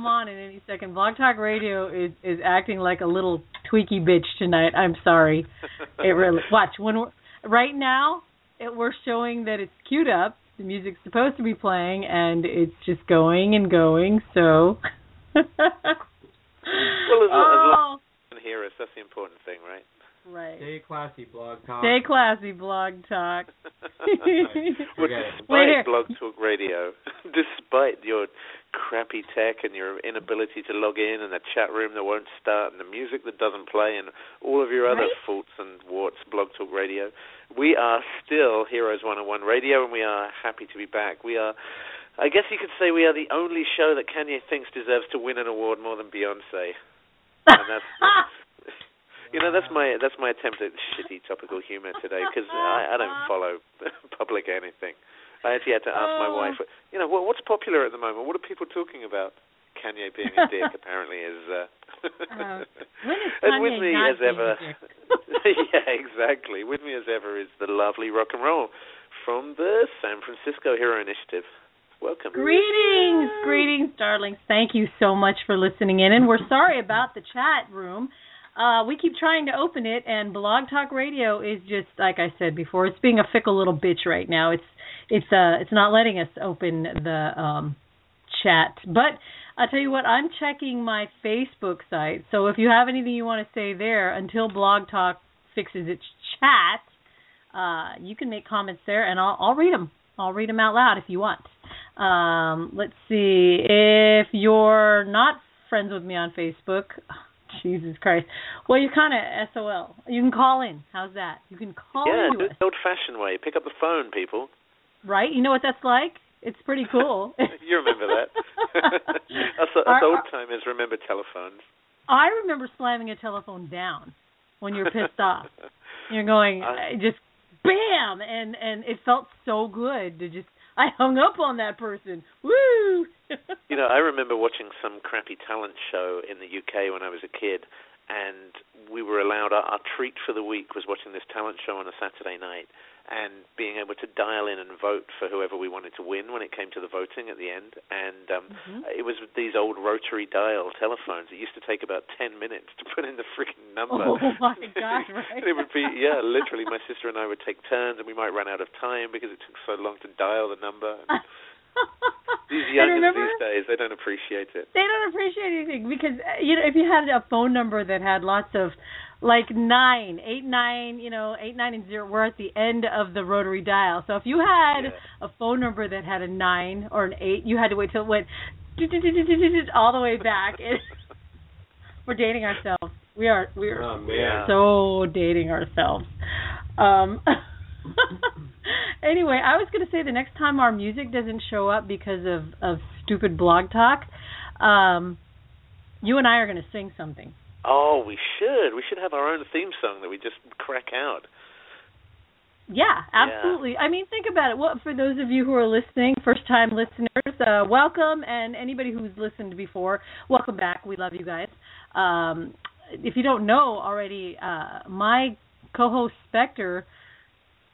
come on in any second. Blog Talk Radio is is acting like a little tweaky bitch tonight. I'm sorry. It really. Watch when we're right now. It, we're showing that it's queued up. The music's supposed to be playing, and it's just going and going. So. well, as, oh. as long as oh. you can hear us, that's the important thing, right? Right. Stay classy, blog talk. Stay classy, blog talk. well, Forget despite here. Blog Talk Radio, despite your crappy tech and your inability to log in and the chat room that won't start and the music that doesn't play and all of your other Right. faults and warts, Blog Talk Radio, we are still Heroes 101 Radio and we are happy to be back. We are, I guess you could say we are the only show that Kanye thinks deserves to win an award more than Beyonce. And that's You know, that's my that's my attempt at shitty topical humor today because I, I don't follow public anything. I actually had to ask my Oh. wife, you know, what, what's popular at the moment? What are people talking about? Kanye being a dick apparently is. Uh, Uh, and with me as ever, yeah, exactly. With me as ever is the lovely rock and roll from the San Francisco Hero Initiative. Welcome. Greetings, greetings, darlings. Thank you so much for listening in, and we're sorry about the chat room. Uh, we keep trying to open it, and Blog Talk Radio is just like I said before. It's being a fickle little bitch right now. It's it's uh it's not letting us open the um chat. But I'll tell you what, I'm checking my Facebook site. So if you have anything you want to say there, until Blog Talk fixes its chat, uh, you can make comments there, and I'll I'll read them. I'll read them out loud if you want. Um, let's see. If you're not friends with me on Facebook, Jesus Christ. Well, you're kind of SOL. You can call in. How's that? You can call yeah, us, it the old-fashioned way. Pick up the phone, people. right? You know what that's like? It's pretty cool. you remember that? us, us Our- old uh, timers remember telephones. I remember slamming a telephone down when you're pissed off. You're going I just bam, and and it felt so good to just. I hung up on that person. Woo! You know, I remember watching some crappy talent show in the UK when I was a kid, and we were allowed our, our treat for the week was watching this talent show on a Saturday night and being able to dial in and vote for whoever we wanted to win when it came to the voting at the end. And um, Mhm. it was with these old rotary dial telephones. It used to take about ten minutes to put in the freaking number. Oh my God! Right. It would be yeah, literally. My sister and I would take turns, and we might run out of time because it took so long to dial the number. And these youngins remember, these days, they don't appreciate it. they don't appreciate anything because uh, you know if you had a phone number that had lots of like nine, eight, nine, you know, eight, nine, and zero, we're at the end of the rotary dial. So if you had Yeah. a phone number that had a nine or an eight, you had to wait till it went all the way back. It, we're dating ourselves. We are we are Oh, man. So dating ourselves. Um anyway, I was going to say the next time our music doesn't show up because of of stupid blog talk, um you and I are going to sing something. Oh, we should. We should have our own theme song that we just crack out. Yeah, absolutely. I mean, think about it. Well, for those of you who are listening, first time listeners, uh, welcome, and anybody who's listened before, welcome back. We love you guys. Um, if you don't know already, uh, my co-host Spectre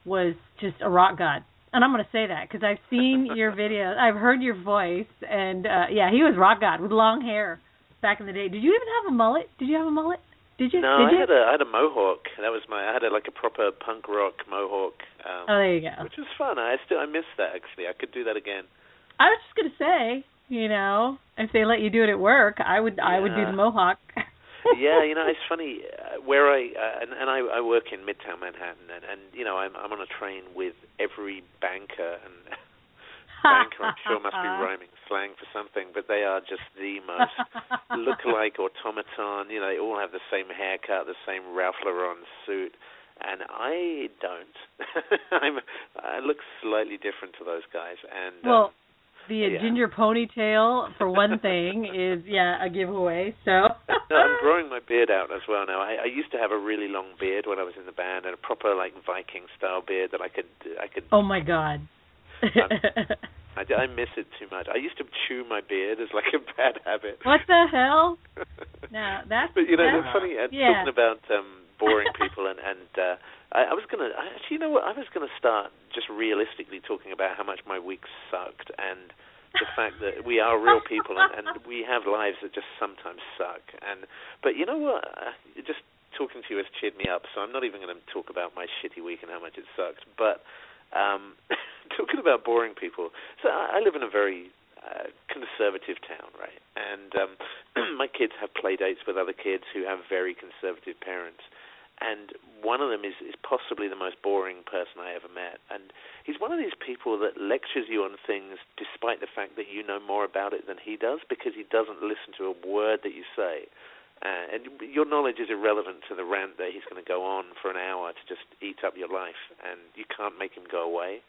was just a rock god, and I'm going to say that because I've seen your videos, I've heard your voice, and uh, yeah, he was rock god with long hair back in the day. Did you even have a mullet? Did you have a mullet? Did you? No, Did I you? had a I had a mohawk. That was my I had a, like a proper punk rock mohawk, um, oh, there you go. which was fun. I still I miss that actually. I could do that again. I was just gonna say, you know, if they let you do it at work, I would I would do the mohawk. yeah, you know, it's funny uh, where I uh, and, and I, I work in Midtown Manhattan, and, and you know, I'm I'm on a train with every banker and banker. I'm sure must be rhyming slang for something, but they are just the most look-alike automaton. You know, they all have the same haircut, the same Ralph Lauren suit, and I don't. I'm I look slightly different to those guys, and well, um, the yeah. ginger ponytail for one thing is yeah a giveaway. So no, I'm growing my beard out as well now. I, I used to have a really long beard when I was in the band, and a proper like Viking style beard that I could I could. oh my god. I, I miss it too much. I used to chew my beard as like a bad habit. what the hell? No, that's but you know, that's, it's funny. Uh, yeah. Talking about um, boring people, and and uh, I, I was gonna I, actually, you know what? I was gonna start just realistically talking about how much my week sucked, and the fact that we are real people and, and we have lives that just sometimes suck. And but you know what? Uh, just talking to you has cheered me up. So I'm not even going to talk about my shitty week and how much it sucked. But um, talking about boring people. So I, live in a very uh, conservative town, right? And um, my kids have play dates with other kids who have very conservative parents and one of them is, is possibly the most boring person I ever met. And he's one of these people that lectures you on things despite the fact that you know more about it than he does because he doesn't listen to a word that you say. Uh, and your knowledge is irrelevant to the rant that he's going to go on for an hour to just eat up your life, and you can't make him go away.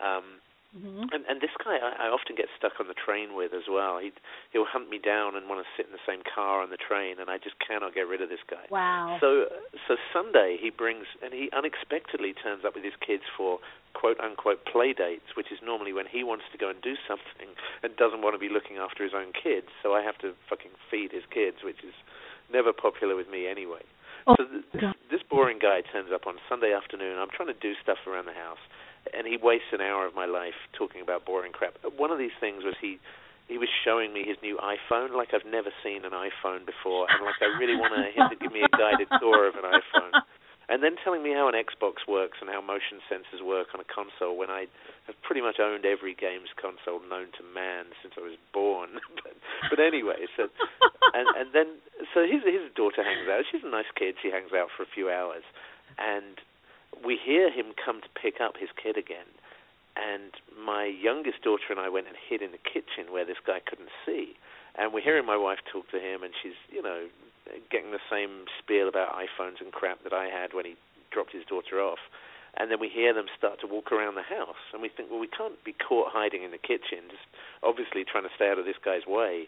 Um, Mm-hmm. And and this guy I, I often get stuck on the train with as well. He he'll hunt me down and want to sit in the same car on the train, and I just cannot get rid of this guy. Wow. So so Sunday he brings and he unexpectedly turns up with his kids for quote unquote play dates, which is normally when he wants to go and do something and doesn't want to be looking after his own kids. So I have to fucking feed his kids, which is never popular with me anyway. Oh, so this, this boring guy turns up on Sunday afternoon. I'm trying to do stuff around the house and he wastes an hour of my life talking about boring crap. One of these things was he he was showing me his new iPhone, like I've never seen an iPhone before, and like I really want him to give me a guided tour of an iPhone. And then telling me how an Xbox works and how motion sensors work on a console when I have pretty much owned every games console known to man since I was born. but, but anyway, so and and then so his his daughter hangs out. She's a nice kid. She hangs out for a few hours, and we hear him come to pick up his kid again, and my youngest daughter and I went and hid in the kitchen where this guy couldn't see, and we're hearing my wife talk to him, and she's you know getting the same spiel about iPhones and crap that I had when he dropped his daughter off. And then we hear them start to walk around the house, and we think, well, we can't be caught hiding in the kitchen, just obviously trying to stay out of this guy's way.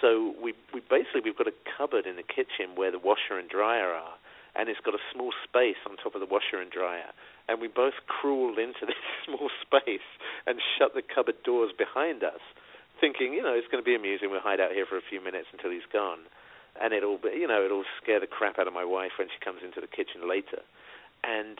So we we basically we've got a cupboard in the kitchen where the washer and dryer are, and it's got a small space on top of the washer and dryer. And we both crawled into this small space and shut the cupboard doors behind us, thinking, you know, it's going to be amusing. We'll hide out here for a few minutes until he's gone, and it'll, you know, it'll scare the crap out of my wife when she comes into the kitchen later. And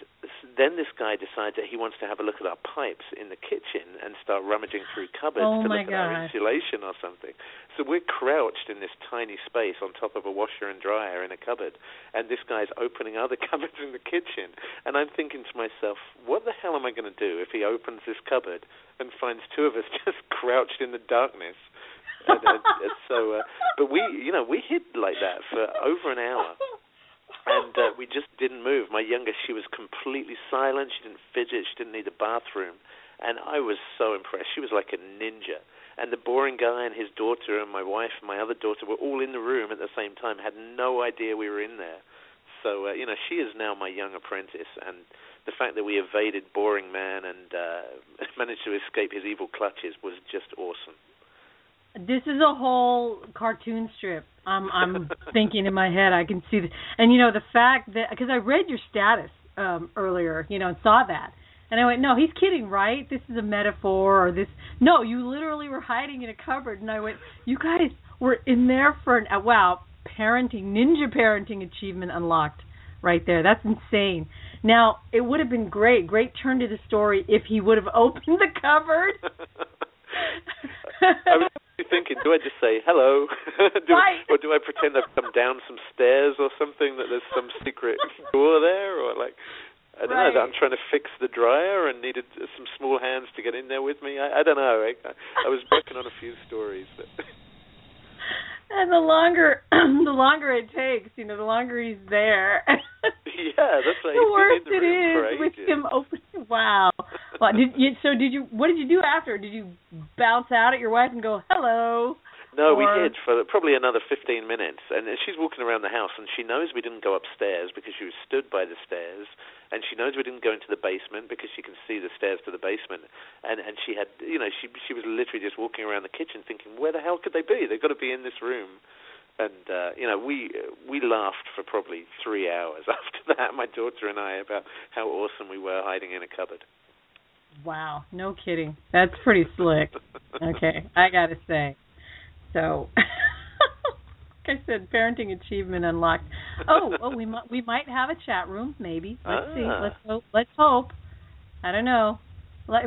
then this guy decides that he wants to have a look at our pipes in the kitchen and start rummaging through cupboards oh to look God. at our insulation or something. So we're crouched in this tiny space on top of a washer and dryer in a cupboard, and this guy's opening other cupboards in the kitchen. And I'm thinking to myself, what the hell am I going to do if he opens this cupboard and finds two of us just crouched in the darkness? and, and, and so, uh, but we, you know, we hid like that for over an hour and uh, we just didn't move. My youngest, she was completely silent. She didn't fidget. She didn't need a bathroom, and I was so impressed. She was like a ninja. And the boring guy and his daughter and my wife and my other daughter were all in the room at the same time. Had no idea we were in there. So uh, you know, she is now my young apprentice, and the fact that we evaded boring man and uh, managed to escape his evil clutches was just awesome. This is a whole cartoon strip. I'm I'm thinking in my head. I can see the and you know the fact that because I read your status um earlier, you know, and saw that, and I went, no, he's kidding, right? This is a metaphor, or this. No, you literally were hiding in a cupboard, and I went, you guys were in there for an uh, wow, parenting, ninja parenting achievement unlocked, right there. That's insane. Now it would have been great, great turn to the story if he would have opened the cupboard. I thinking, do I just say hello, do, Right. or do I pretend I've come down some stairs or something that there's some secret door there, or like I don't know that I'm trying to fix the dryer and needed some small hands to get in there with me. I, I don't know. I, I was working on a few stories. But and the longer the longer it takes, you know, the longer he's there. yeah, that's right. the worse the it room with him opening. Wow. Well, did you? So did you? What did you do after? Did you bounce out at your wife and go hello? No, we Or- hid for probably another 15 minutes. And she's walking around the house, and she knows we didn't go upstairs because she was stood by the stairs. And she knows we didn't go into the basement because she can see the stairs to the basement. And and she had, you know, she she was literally just walking around the kitchen thinking, where the hell could they be? They've got to be in this room. And uh, you know, we we laughed for probably three hours after that, my daughter and I, about how awesome we were hiding in a cupboard. Wow, no kidding. That's pretty slick. Okay, I gotta say. So, I said, parenting achievement unlocked. Oh, oh, we might we might have a chat room, maybe. Let's see. Ah. Let's hope. Let's hope. I don't know.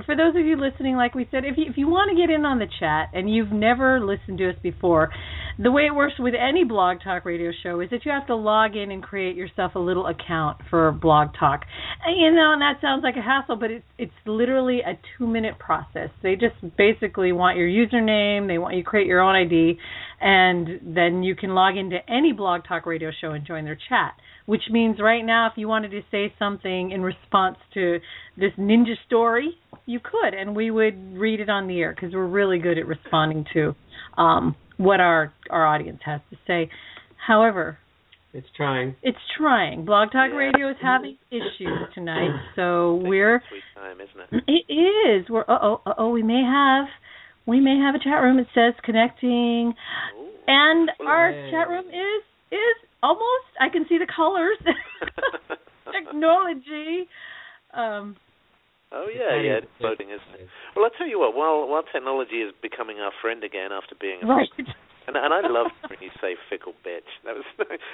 For those of you listening, like we said, if you, if you want to get in on the chat and you've never listened to us before, the way it works with any Blog Talk radio show is that you have to log in and create yourself a little account for Blog Talk. And, you know, and that sounds like a hassle, but it's it's literally a two minute process. They just basically want your username, they want you to create your own ID, and then you can log into any Blog Talk radio show and join their chat which means right now if you wanted to say something in response to this ninja story you could and we would read it on the air because we're really good at responding to um, what our our audience has to say however it's trying it's trying blog talk Yeah. radio is having issues tonight so we're Sweet time, isn't it? it is we're uh oh uh oh we may have we may have a chat room it says connecting Ooh. and Well, our hey. chat room is is almost I can see the colors. Technology. Um Oh yeah, yeah, it's floating, isn't it? Well, I'll tell you what. While while technology is becoming our friend again after being a right. and and I love when you say fickle bitch. That was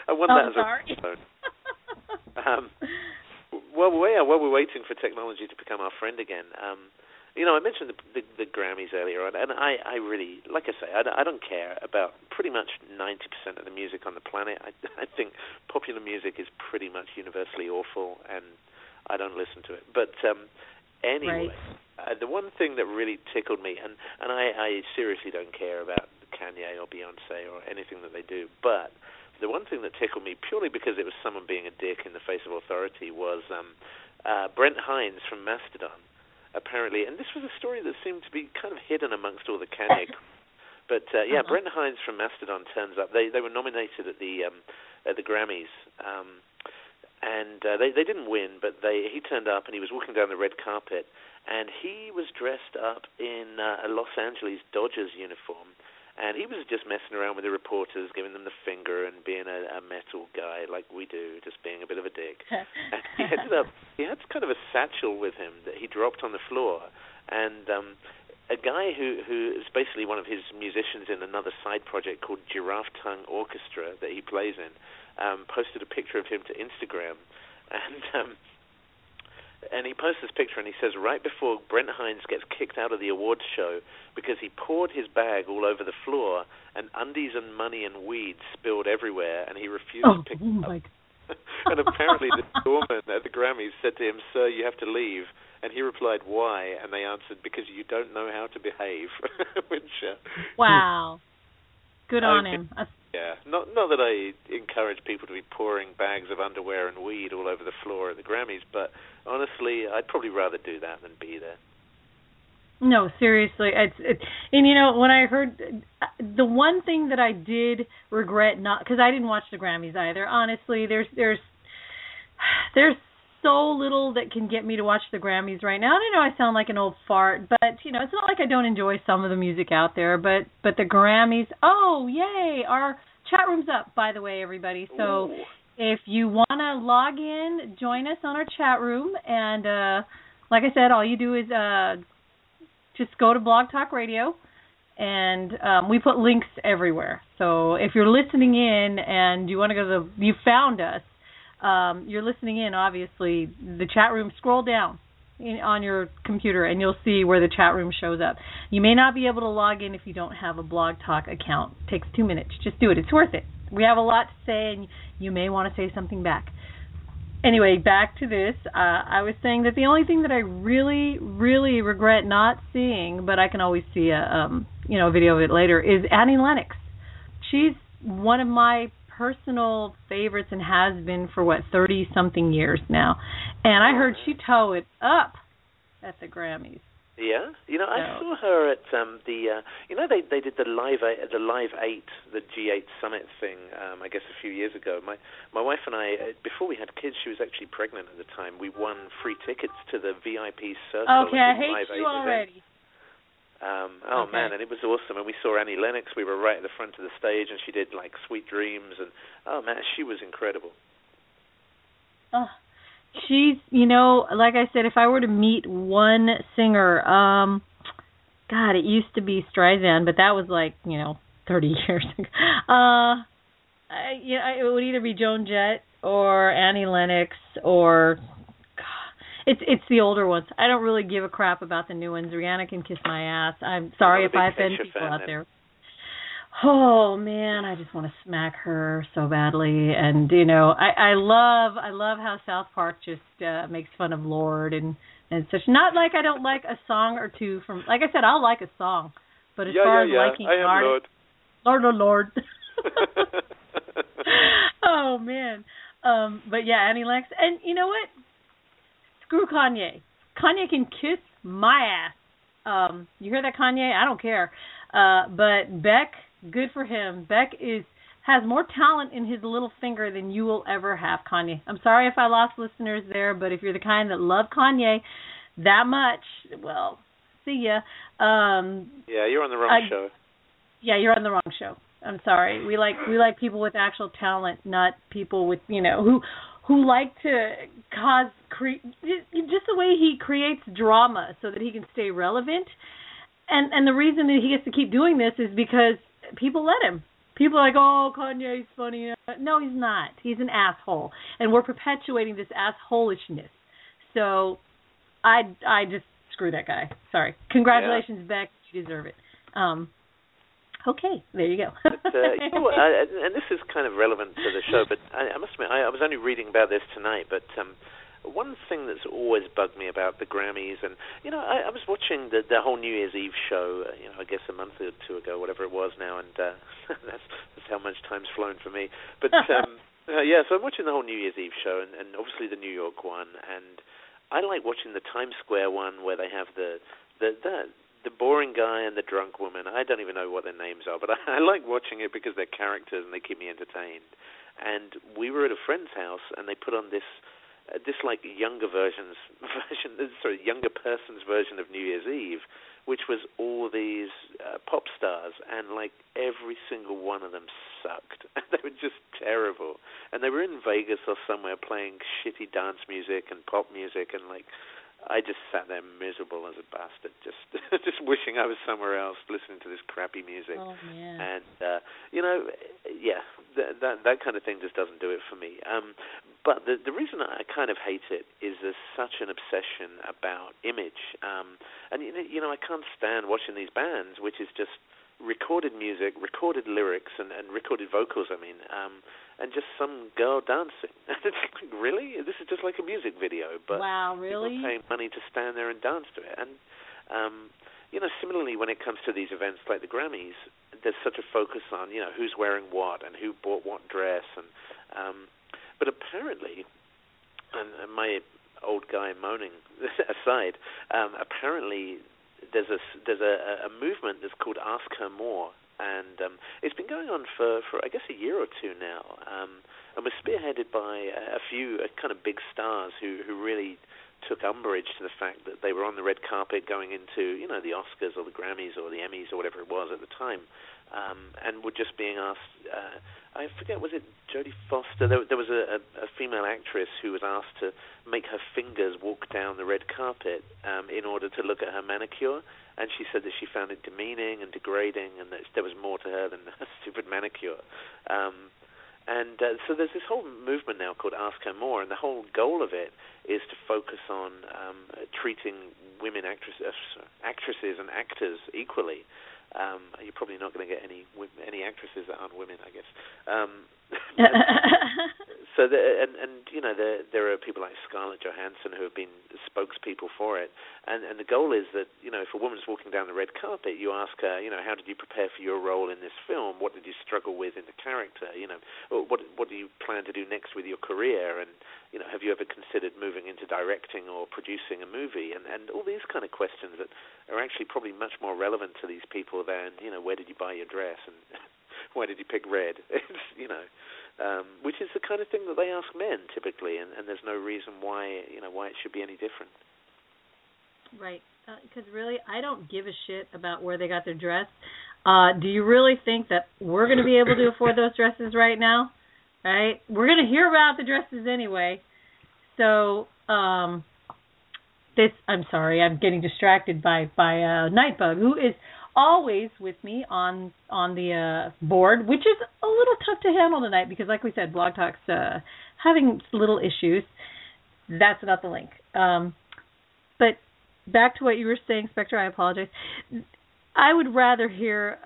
I won Oh, that as sorry. a phone. Um, Well, we are. While we're waiting for technology to become our friend again, um, you know, I mentioned the, the, the Grammys earlier on, and I, I really, like I say, I, I don't care about pretty much 90% of the music on the planet. I, I think popular music is pretty much universally awful, and I don't listen to it. But um, anyway, uh, the one thing that really tickled me, and and I, I seriously don't care about Kanye or Beyonce or anything that they do, but the one thing that tickled me purely because it was someone being a dick in the face of authority was um, uh, Brent Hinds from Mastodon. Apparently, and this was a story that seemed to be kind of hidden amongst all the Kanye. But uh, yeah, Uh-huh. Brent Hinds from Mastodon turns up. They they were nominated at the um, at the Grammys, um, and uh, they they didn't win, but they he turned up and he was walking down the red carpet, and he was dressed up in uh, a Los Angeles Dodgers uniform, and he was just messing around with the reporters, giving them the finger and being a, a metal guy like we do, just being a bit of a dick. And he ended up he had kind of a satchel with him that he dropped on the floor, and um, a guy who who is basically one of his musicians in another side project called Giraffe Tongue Orchestra that he plays in, um, posted a picture of him to Instagram, and um, and he posts this picture and he says right before Brent Hinds gets kicked out of the awards show because he poured his bag all over the floor and undies and money and weed spilled everywhere and he refused oh, to pick oh it up. and apparently the doorman at the Grammys said to him, "Sir, you have to leave." And he replied, "Why?" And they answered, "Because you don't know how to behave." Which, uh, Wow. Good I on mean- him. Yeah, not not that I encourage people to be pouring bags of underwear and weed all over the floor at the Grammys, but honestly, I'd probably rather do that than be there. No, seriously, it's it, and you know when I heard the one thing that I did regret not because I didn't watch the Grammys either. Honestly, there's there's there's so little that can get me to watch the Grammys right now. And I know I sound like an old fart, but you know it's not like I don't enjoy some of the music out there. But but the Grammys, oh yay! Our chat room's up by the way, everybody. So. Ooh. if you want to log in, join us on our chat room. And uh, like I said, all you do is uh, just go to Blog Talk Radio, and um, we put links everywhere. So if you're listening in and you want to go to the, you found us, um, you're listening in. Obviously, the chat room. Scroll down in, on your computer, and you'll see where the chat room shows up. You may not be able to log in if you don't have a Blog Talk account. It takes two minutes. Just do it. It's worth it. We have a lot to say, and you may want to say something back. Anyway, back to this. Uh, I was saying that the only thing that I really, really regret not seeing, but I can always see a um, you know a video of it later, is Annie Lennox. She's one of my personal favorites and has been for what thirty something years now. And I heard she tore it up at the Grammys. Yeah, you know, I saw her at um the uh you know they they did the live eight, the live eight the G8 summit thing um I guess a few years ago. My my wife and I uh, before we had kids she was actually pregnant at the time. We won free tickets to the VIP circle. Okay, I hate you already. Event. Um oh Okay. man, and it was awesome and we saw Annie Lennox. We were right at the front of the stage and she did like Sweet Dreams and oh man, she was incredible. Oh, she's you know like I said, if I were to meet one singer, um, God, it used to be Streisand, but that was like you know thirty years ago. Uh, I, you know, it would either be Joan Jett or Annie Lennox or It's it's the older ones. I don't really give a crap about the new ones. Rihanna can kiss my ass. I'm sorry if I offend people out there. Oh man, I just want to smack her so badly. And you know, I I love I love how South Park just uh makes fun of Lorde and and such. Not like I don't like a song or two from. Like I said, I'll like a song, but as yeah, far yeah, yeah. as liking I artists, Lord. Lord, oh Lord. oh man. Um, but yeah, Annie Lex, and you know what? Screw Kanye. Kanye can kiss my ass. Um, you hear that, Kanye? I don't care. Uh, but Beck, good for him. Beck is has more talent in his little finger than you will ever have, Kanye. I'm sorry if I lost listeners there, but if you're the kind that love Kanye that much, well, see ya. Um, Yeah, you're on the wrong I- show. yeah, you're on the wrong show. I'm sorry. We like we like people with actual talent, not people with you know who who like to cause cre- just the way he creates drama so that he can stay relevant. And and the reason that he gets to keep doing this is because people let him. People are like, oh, Kanye's funny. No, he's not. He's an asshole, and we're perpetuating this assholishness. So, I I just screw that guy. Sorry. Congratulations, Beck. You deserve it. Um, okay, there you go. But, uh, you know what, I, and this is kind of relevant to the show, but I, I must admit, I, I was only reading about this tonight, but um, one thing that's always bugged me about the Grammys, and you know, I, I was watching the the whole New Year's Eve show, uh, you know, I guess a month or two ago, whatever it was now, and uh, that's that's how much time's flown for me. But um, uh, yeah, so I'm watching the whole New Year's Eve show, and, and obviously the New York one, and I like watching the Times Square one where they have the the the the boring guy and the drunk woman. I don't even know what their names are, but I, I like watching it because they're characters and they keep me entertained. And we were at a friend's house, and they put on this uh, this like younger versions version, sorry, younger person's version of New Year's Eve, which was all these uh, pop stars, and like every single one of them sucked. they were just terrible, and they were in Vegas or somewhere playing shitty dance music and pop music, and like I just sat there miserable as a bastard, just just wishing I was somewhere else, listening to this crappy music. oh man. And uh, you know, yeah, that, that that kind of thing just doesn't do it for me. Um, but the the reason I kind of hate it is there's such an obsession about image. Um, and you know, you know, I can't stand watching these bands, which is just recorded music, recorded lyrics, and, and recorded vocals. I mean, um, and just some girl dancing. it's like, really? This is just like a music video, but wow, people really? are paying money to stand there and dance to it. And um, you know, similarly, when it comes to these events like the Grammys, there's such a focus on you know who's wearing what and who bought what dress, and um, but apparently, and, and my old guy moaning aside, um, apparently there's a there's a, a movement that's called Ask Her More, and um, it's been going on for, for I guess a year or two now, um, and was spearheaded by a, few uh, kind of big stars who who really took umbrage to the fact that they were on the red carpet going into you know the Oscars or the Grammys or the Emmys or whatever it was at the time, um, and were just being asked. Uh, I forget was it Jodie Foster? There, there was a, a, a female actress who was asked to make her fingers walk down the red carpet um, in order to look at her manicure, and she said that she found it demeaning and degrading, and that there was more to her than a stupid manicure. Um, and uh, so there's this whole movement now called Ask Her More, and the whole goal of it is to focus on um, treating women actresses, actresses and actors equally. Um, you're probably not going to get any any actresses that aren't women, I guess. Um, so the, and and you know there there are people like Scarlett Johansson who have been spokespeople for it, and and the goal is that you know if a woman's walking down the red carpet, you ask her, you know, how did you prepare for your role in this film? What did you struggle with in the character? You know, what what do you plan to do next with your career? And you know, have you ever considered moving into directing or producing a movie? And and all these kind of questions that are actually probably much more relevant to these people than you know where did you buy your dress and why did you pick red? It's you know, um, which is the kind of thing that they ask men typically, and, and there's no reason why you know why it should be any different. Right. Because really, I don't give a shit about where they got their dress. Uh, do you really think that we're going to be able to afford those dresses right now? Right? We're going to hear about the dresses anyway. So, um, this I'm sorry, I'm getting distracted by by uh, Nightbug, who is always with me on on the uh, board, which is a little tough to handle tonight because, like we said, Blog Talk's uh, having little issues. That's not the link. Um, but back to what you were saying, Spectre. I apologize. I would rather hear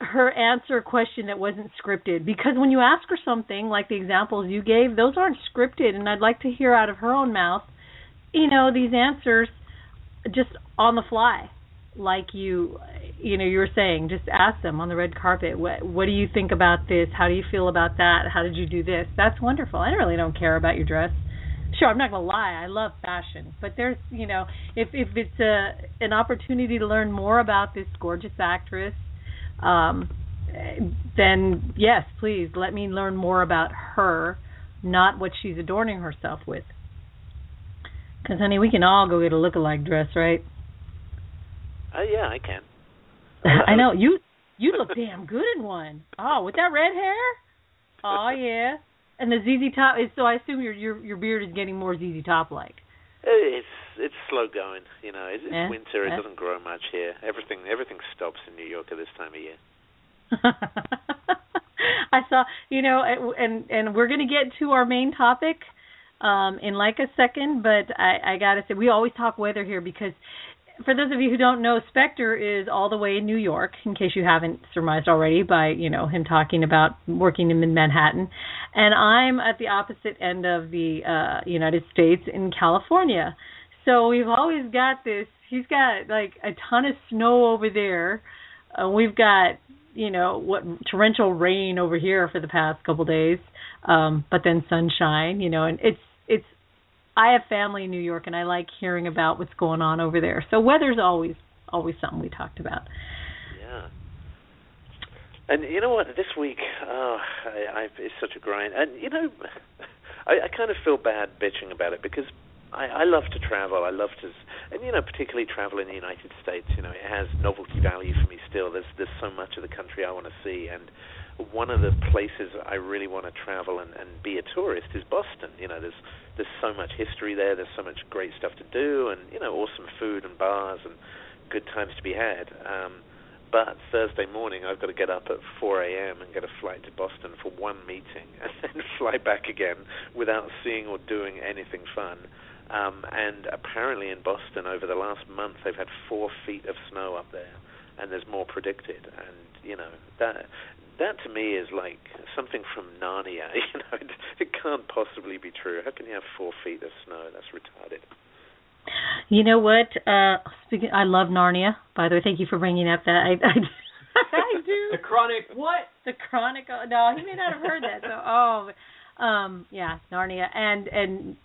her answer a question that wasn't scripted because when you ask her something like the examples you gave, those aren't scripted, and I'd like to hear out of her own mouth, you know, these answers just on the fly, like you, you know, you were saying. Just ask them on the red carpet. What What do you think about this? How do you feel about that? How did you do this? That's wonderful. I really don't care about your dress. Sure, I'm not gonna lie. I love fashion, but there's, you know, if if it's a an opportunity to learn more about this gorgeous actress um, then yes, please let me learn more about her, not what she's adorning herself with. Because, honey, we can all go get a look-alike dress, right? Uh, yeah, I can. I know you. You look damn good in one. Oh, with that red hair. Oh yeah. And the ZZ Top is so. I assume your your your beard is getting more ZZ Top like. Uh, it's it's slow going. You know, it's, it's yeah, winter. It yeah. doesn't grow much here. Everything everything stops in New York at this time of year. I saw, you know, eh, and and we're going to get to our main topic um in like a second, but I I got to say we always talk weather here because for those of you who don't know, Spectre is all the way in New York, in case you haven't surmised already by, you know, him talking about working in Manhattan. And I'm at the opposite end of the uh United States in California. So we've always got this he's got like a ton of snow over there. Uh, we've got, you know, what torrential rain over here for the past couple days. Um but then sunshine, you know, and it's I have family in New York, and I like hearing about what's going on over there. So weather's always always something we talked about. Yeah. And you know what? This week, oh, I, I, it's such a grind. And you know, I, I kind of feel bad bitching about it because I, I love to travel. I love to, and you know, particularly travel in the United States. You know, it has novelty value for me still. There's there's so much of the country I want to see, and one of the places I really want to travel and, and be a tourist is Boston. You know, there's there's so much history there. There's so much great stuff to do, and you know, awesome food and bars and good times to be had. Um, but Thursday morning, I've got to get up at 4 a.m. and get a flight to Boston for one meeting, and then fly back again without seeing or doing anything fun. Um, and apparently, in Boston, over the last month, they've had four feet of snow up there, and there's more predicted. And you know that that to me is like something from Narnia. You know, it, it can't possibly be true. How can you have four feet of snow? That's retarded. You know what? Uh speaking I love Narnia. By the way, thank you for bringing up that. I I, I do. The chronic what? The Chronicle. No, he may not have heard that. So, oh, um, yeah, Narnia. And and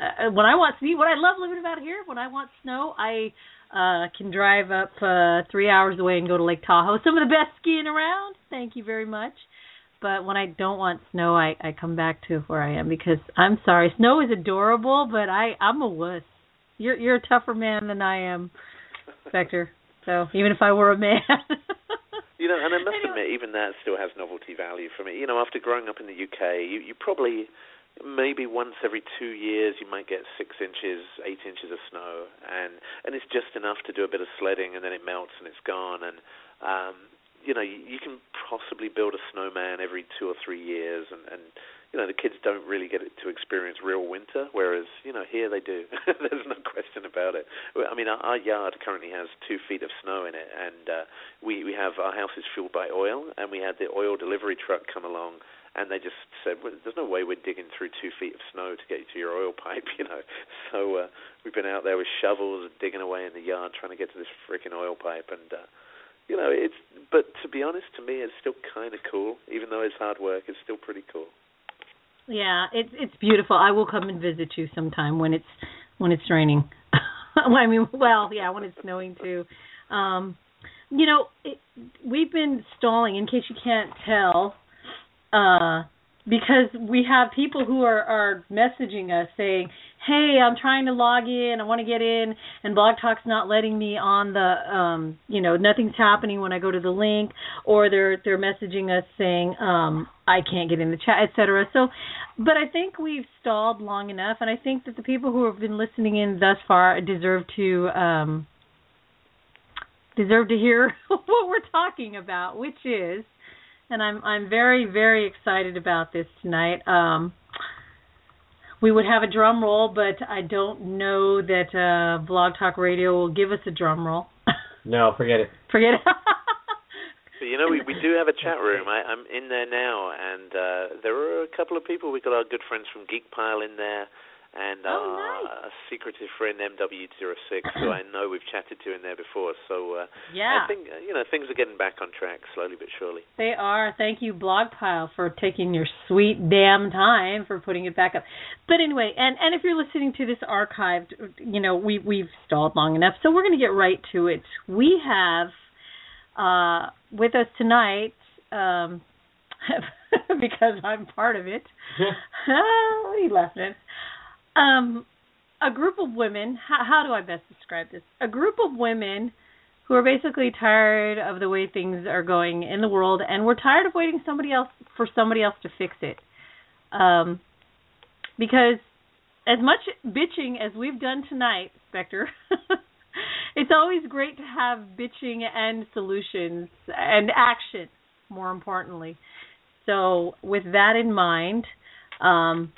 uh, when I want to see what I love living about here. When I want snow, I uh can drive up uh 3 hours away and go to Lake Tahoe. Some of the best skiing around. Thank you very much. But when I don't want snow, I I come back to where I am because I'm sorry, snow is adorable, but I I'm a wuss. You're you're a tougher man than I am, Spectre. So even if I were a man. You know, and I must Anyway. admit, even that still has novelty value for me. You know, after growing up in the UK, you, you probably maybe once every two years you might get six inches, eight inches of snow, and and it's just enough to do a bit of sledding, and then it melts and it's gone. And um, you know, you, you can possibly build a snowman every two or three years, and and you know the kids don't really get to experience real winter, whereas you know here they do. There's no question about it. I mean, our, our yard currently has two feet of snow in it, and uh, we we have our house is fueled by oil, and we had the oil delivery truck come along and they just said, well, "There's no way we're digging through two feet of snow to get to your oil pipe," you know. So uh, we've been out there with shovels, digging away in the yard, trying to get to this freaking oil pipe, and uh, you know, it's. But to be honest, to me, it's still kind of cool, even though it's hard work. It's still pretty cool. Yeah, it's it's beautiful. I will come and visit you sometime when it's when it's raining. I mean, well, yeah, when it's snowing too. Um, you know, it, we've been stalling. In case you can't tell, uh, because we have people who are are messaging us saying, "Hey, I'm trying to log in. I want to get in, and Blog Talk's not letting me on the um, you know, nothing's happening when I go to the link." Or they're they're messaging us saying, um, "I can't get in the chat, etc." So, but I think we've stalled long enough, and I think that the people who have been listening in thus far deserve to um, deserve to hear what we're talking about, which is and I'm I'm very very excited about this tonight. Um, we would have a drum roll, but I don't know that uh, Blog Talk Radio will give us a drum roll. no, forget it. Forget it. But you know, we we do have a chat room. I, I'm in there now, and uh, there are a couple of people. We've got our good friends from Geekpile in there, and oh, our nice. secretive friend MW06, who I know we've chatted to in there before. So uh, yeah, I think uh, you know things are getting back on track slowly but surely. They are. Thank you, Blogpile, for taking your sweet damn time for putting it back up. But anyway, and and if you're listening to this archived, you know we we've stalled long enough, so we're going to get right to it. We have uh, with us tonight. Um, because I'm part of it. what are you laughing at? Um, a group of women. How, how do I best describe this? A group of women who are basically tired of the way things are going in the world, and we're tired of waiting somebody else for somebody else to fix it. Um, because as much bitching as we've done tonight, Spectre, it's always great to have bitching and solutions and action, more importantly. So, with that in mind, um,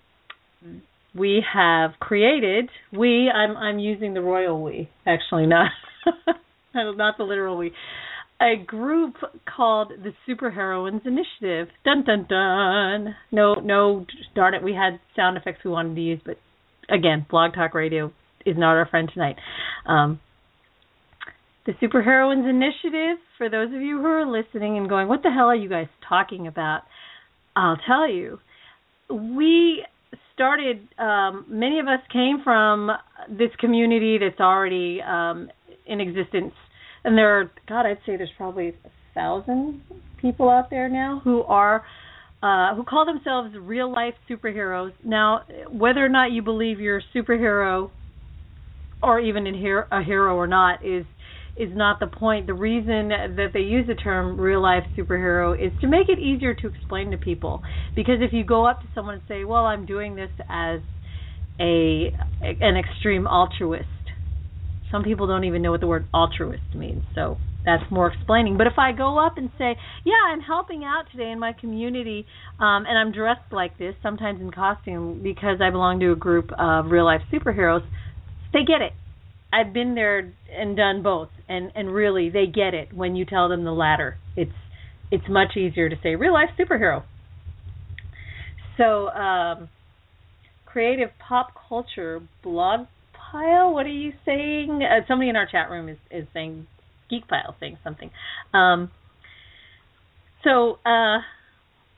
we have created we I'm I'm using the royal we actually not not the literal we a group called the Superheroines Initiative. Dun dun dun. No no darn it we had sound effects we wanted to use but again Blog Talk Radio is not our friend tonight. Um, the Superheroines Initiative, for those of you who are listening and going, what the hell are you guys talking about? I'll tell you. We started, um, many of us came from this community that's already um, in existence, and there are, God, I'd say there's probably a thousand people out there now who are. Uh, who call themselves real life superheroes. Now, whether or not you believe you're a superhero or even a hero, a hero or not is is not the point. The reason that they use the term real life superhero is to make it easier to explain to people. Because if you go up to someone and say, "Well, I'm doing this as a an extreme altruist," some people don't even know what the word altruist means. So that's more explaining. But if I go up and say, "Yeah, I'm helping out today in my community, um, and I'm dressed like this, sometimes in costume, because I belong to a group of real life superheroes," they get it I've been there and done both, and and really they get it when you tell them the latter. It's it's much easier to say real life superhero. So, um, creative pop culture blog pile. What are you saying? Uh, somebody in our chat room is is saying geek pile saying something. Um, so. Uh,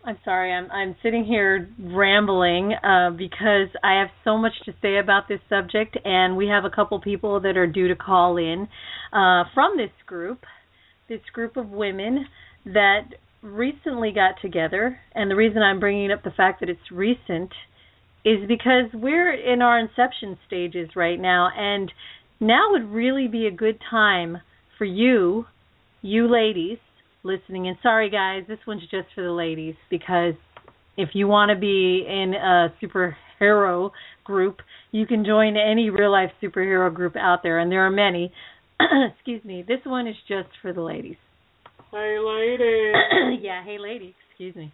I'm sorry, I'm I'm sitting here rambling uh, because I have so much to say about this subject, and we have a couple people that are due to call in uh, from this group, this group of women that recently got together. And the reason I'm bringing up the fact that it's recent is because we're in our inception stages right now, and now would really be a good time for you, you ladies, listening. And sorry, guys, this one's just for the ladies because if you want to be in a superhero group, you can join any real life superhero group out there, and there are many. Excuse me. This one is just for the ladies. Hey, ladies. yeah, hey, lady. Excuse me.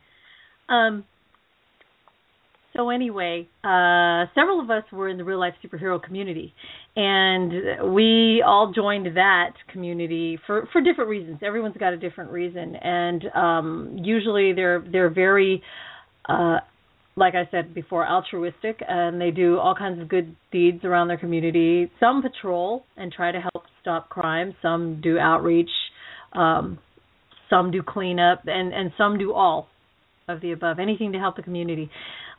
Um, so anyway, uh, several of us were in the real life superhero community, and we all joined that community for for different reasons. Everyone's got a different reason, and um, usually they're they're very, uh, like I said before, altruistic, and they do all kinds of good deeds around their community. Some patrol and try to help stop crime. Some do outreach. Um, some do cleanup, and and some do all of the above. Anything to help the community.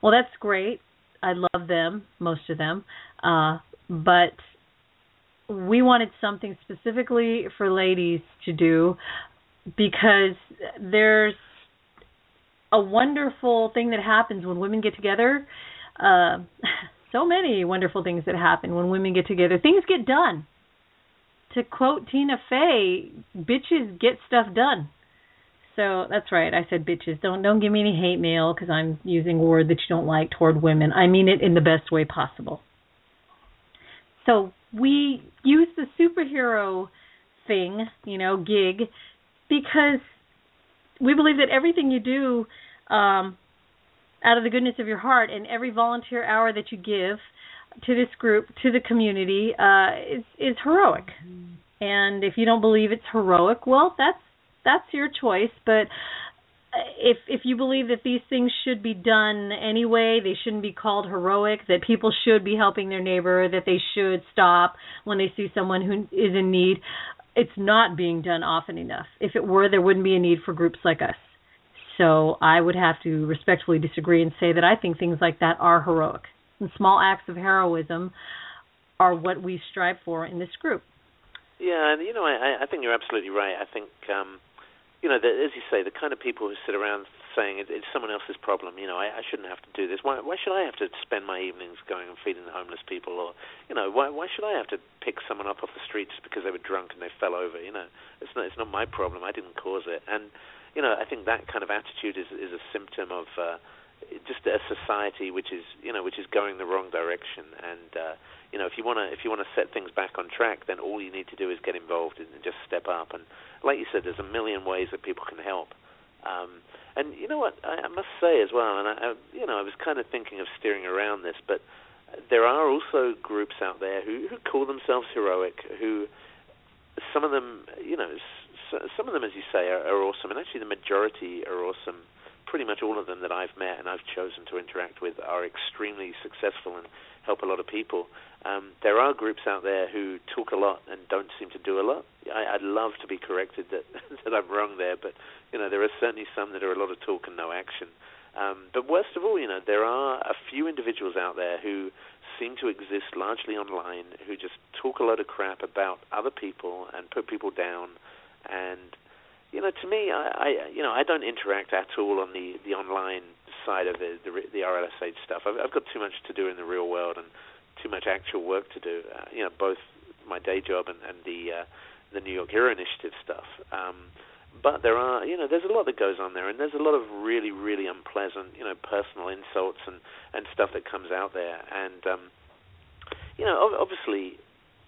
Well, that's great. I love them, most of them. Uh, but we wanted something specifically for ladies to do because there's a wonderful thing that happens when women get together. Uh, so many wonderful things that happen when women get together. Things get done. To quote Tina Fey, bitches get stuff done. So that's right. I said bitches. Don't don't give me any hate mail because I'm using a word that you don't like toward women. I mean it in the best way possible. So we use the superhero thing, you know, gig, because we believe that everything you do um, out of the goodness of your heart, and every volunteer hour that you give to this group, to the community, uh, is is heroic. And if you don't believe it's heroic, well, that's that's your choice. But if if you believe that these things should be done anyway, they shouldn't be called heroic, that people should be helping their neighbor, that they should stop when they see someone who is in need, it's not being done often enough. If it were, there wouldn't be a need for groups like us. So I would have to respectfully disagree and say that I think things like that are heroic. And small acts of heroism are what we strive for in this group. Yeah, you know, I, I think you're absolutely right. I think, um, you know, the, as you say, the kind of people who sit around saying it, it's someone else's problem. You know, I, I shouldn't have to do this. Why, why should I have to spend my evenings going and feeding the homeless people? Or, you know, why, why should I have to pick someone up off the street just because they were drunk and they fell over? You know, it's not, it's not my problem. I didn't cause it. And, you know, I think that kind of attitude is, is a symptom of uh, just a society which is, you know, which is going the wrong direction. And, uh, you know, if you want to if you want to set things back on track, then all you need to do is get involved and just step up. And like you said, there's a million ways that people can help. Um, and you know what? I, I must say as well, and I, I, you know, I was kind of thinking of steering around this, but there are also groups out there who, who call themselves heroic, who some of them, you know, some of them, as you say, are, are awesome, and actually the majority are awesome. Pretty much all of them that I've met and I've chosen to interact with are extremely successful and help a lot of people. Um, there are groups out there who talk a lot and don't seem to do a lot. I, I'd love to be corrected that that I'm wrong there, but you know there are certainly some that are a lot of talk and no action. Um, but worst of all, you know there are a few individuals out there who seem to exist largely online, who just talk a lot of crap about other people and put people down. And you know, to me, I, I you know I don't interact at all on the the online side of the the, the RLSH stuff. I've, I've got too much to do in the real world and too much actual work to do. Uh, you know, both my day job and, and the uh, the New York Hero Initiative stuff. Um, but there are, you know, there's a lot that goes on there, and there's a lot of really, really unpleasant, you know, personal insults and and stuff that comes out there. And um, you know, obviously,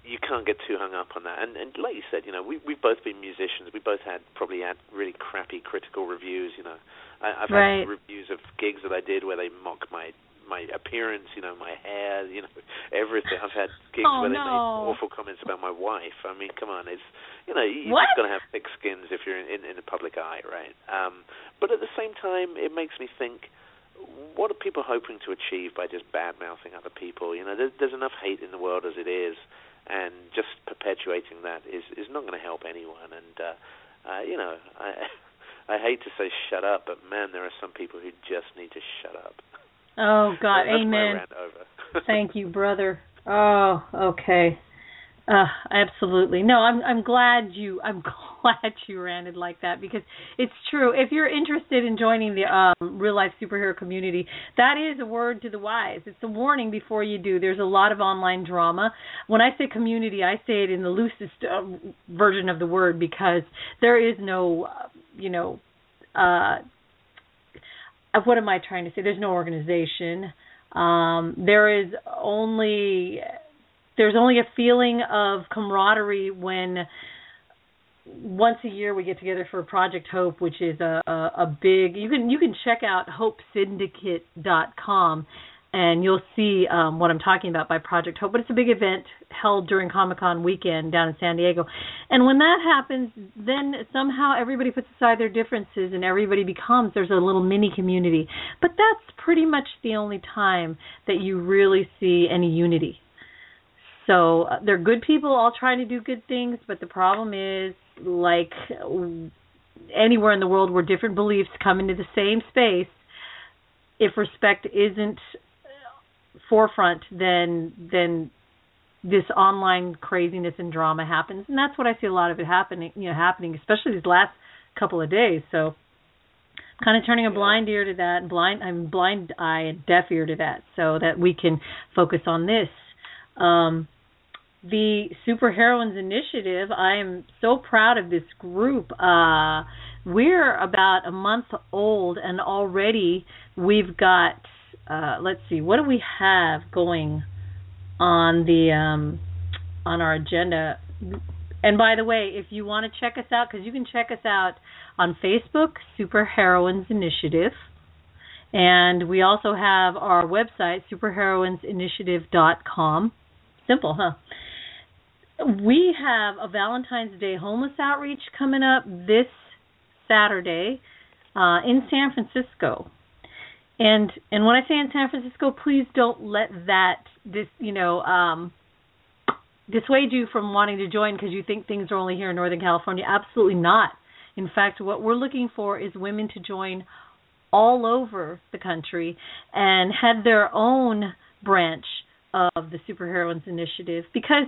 you can't get too hung up on that. And, and like you said, you know, we we've both been musicians. We both had probably had really crappy critical reviews. You know, I, I've right. had reviews of gigs that I did where they mock my my appearance, you know, my hair, you know, everything. I've had gigs oh, where they no. made awful comments about my wife. I mean, come on, it's you know, you're what? just gonna have thick skins if you're in, in, in the public eye, right? Um, but at the same time, it makes me think. What are people hoping to achieve by just bad mouthing other people? You know, there's, there's enough hate in the world as it is, and just perpetuating that is is not going to help anyone. And uh, uh, you know, I I hate to say shut up, but man, there are some people who just need to shut up. Oh God, amen. My rant over. Thank you, brother. Oh, okay. Uh, absolutely. No, I'm I'm glad you I'm glad you ranted like that because it's true. If you're interested in joining the um, real life superhero community, that is a word to the wise. It's a warning before you do. There's a lot of online drama. When I say community, I say it in the loosest uh, version of the word because there is no, uh, you know, uh what am I trying to say? There's no organization. Um, there is only there's only a feeling of camaraderie when once a year we get together for Project Hope, which is a, a, a big. You can you can check out hopesyndicate.com and you'll see um, what I'm talking about by Project Hope. But it's a big event held during Comic Con weekend down in San Diego. And when that happens, then somehow everybody puts aside their differences and everybody becomes there's a little mini community. But that's pretty much the only time that you really see any unity. So uh, they're good people all trying to do good things, but the problem is like anywhere in the world where different beliefs come into the same space, if respect isn't forefront, then then this online craziness and drama happens, and that's what I see a lot of it happening. You know, happening, especially these last couple of days. So, kind of turning a blind ear to that, blind I'm blind eye and deaf ear to that, so that we can focus on this. Um, the Superheroines Initiative. I am so proud of this group. Uh, we're about a month old, and already we've got uh, let's see, what do we have going on the um, on our agenda? And by the way, if you want to check us out, because you can check us out on Facebook, Super Heroines Initiative, And we also have our website, superheroinesinitiative.com. Simple, huh? We have a Valentine's Day homeless outreach coming up this Saturday uh, in San Francisco. And and when I say in San Francisco, please don't let that this you know um, dissuade you from wanting to join because you think things are only here in Northern California. Absolutely not. In fact, what we're looking for is women to join all over the country and head their own branch of the Superheroines Initiative because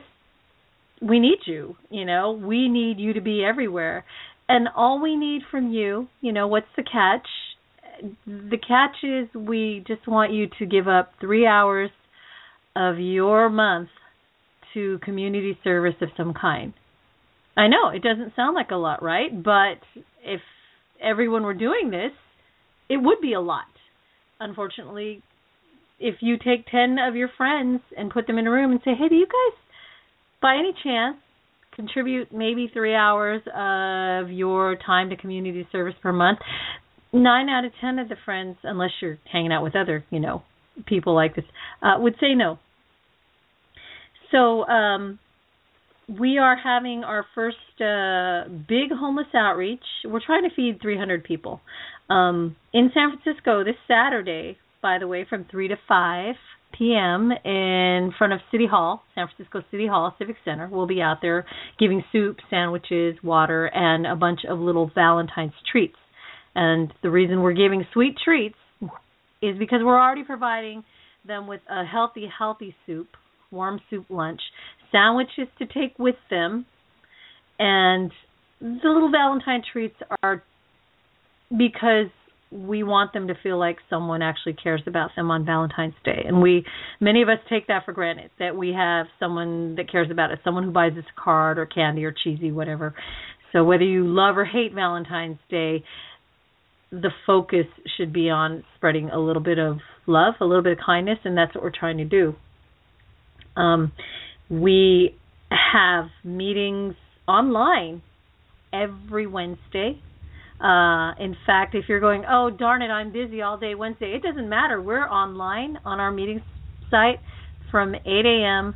we need you. You know, we need you to be everywhere. And all we need from you, you know, what's the catch? The catch is we just want you to give up three hours of your month to community service of some kind. I know it doesn't sound like a lot, right? But if everyone were doing this, it would be a lot. Unfortunately, if you take 10 of your friends and put them in a room and say, "Hey, do you guys by any chance contribute maybe 3 hours of your time to community service per month?" 9 out of 10 of the friends, unless you're hanging out with other, you know, people like this, uh, would say no. So, um, we are having our first uh, big homeless outreach. We're trying to feed 300 people um, in San Francisco this Saturday. By the way, from 3 to 5 p.m. in front of City Hall, San Francisco City Hall Civic Center. We'll be out there giving soup, sandwiches, water, and a bunch of little Valentine's treats. And the reason we're giving sweet treats is because we're already providing them with a healthy, healthy soup, warm soup lunch, sandwiches to take with them, and the little Valentine treats are because we want them to feel like someone actually cares about them on Valentine's Day. And we many of us take that for granted that we have someone that cares about us, someone who buys us a card or candy or cheesy whatever. So whether you love or hate Valentine's Day, the focus should be on spreading a little bit of love, a little bit of kindness, and that's what we're trying to do. Um, we have meetings online every Wednesday. Uh, in fact, if you're going, oh darn it, I'm busy all day Wednesday, it doesn't matter. We're online on our meeting site from 8 a.m.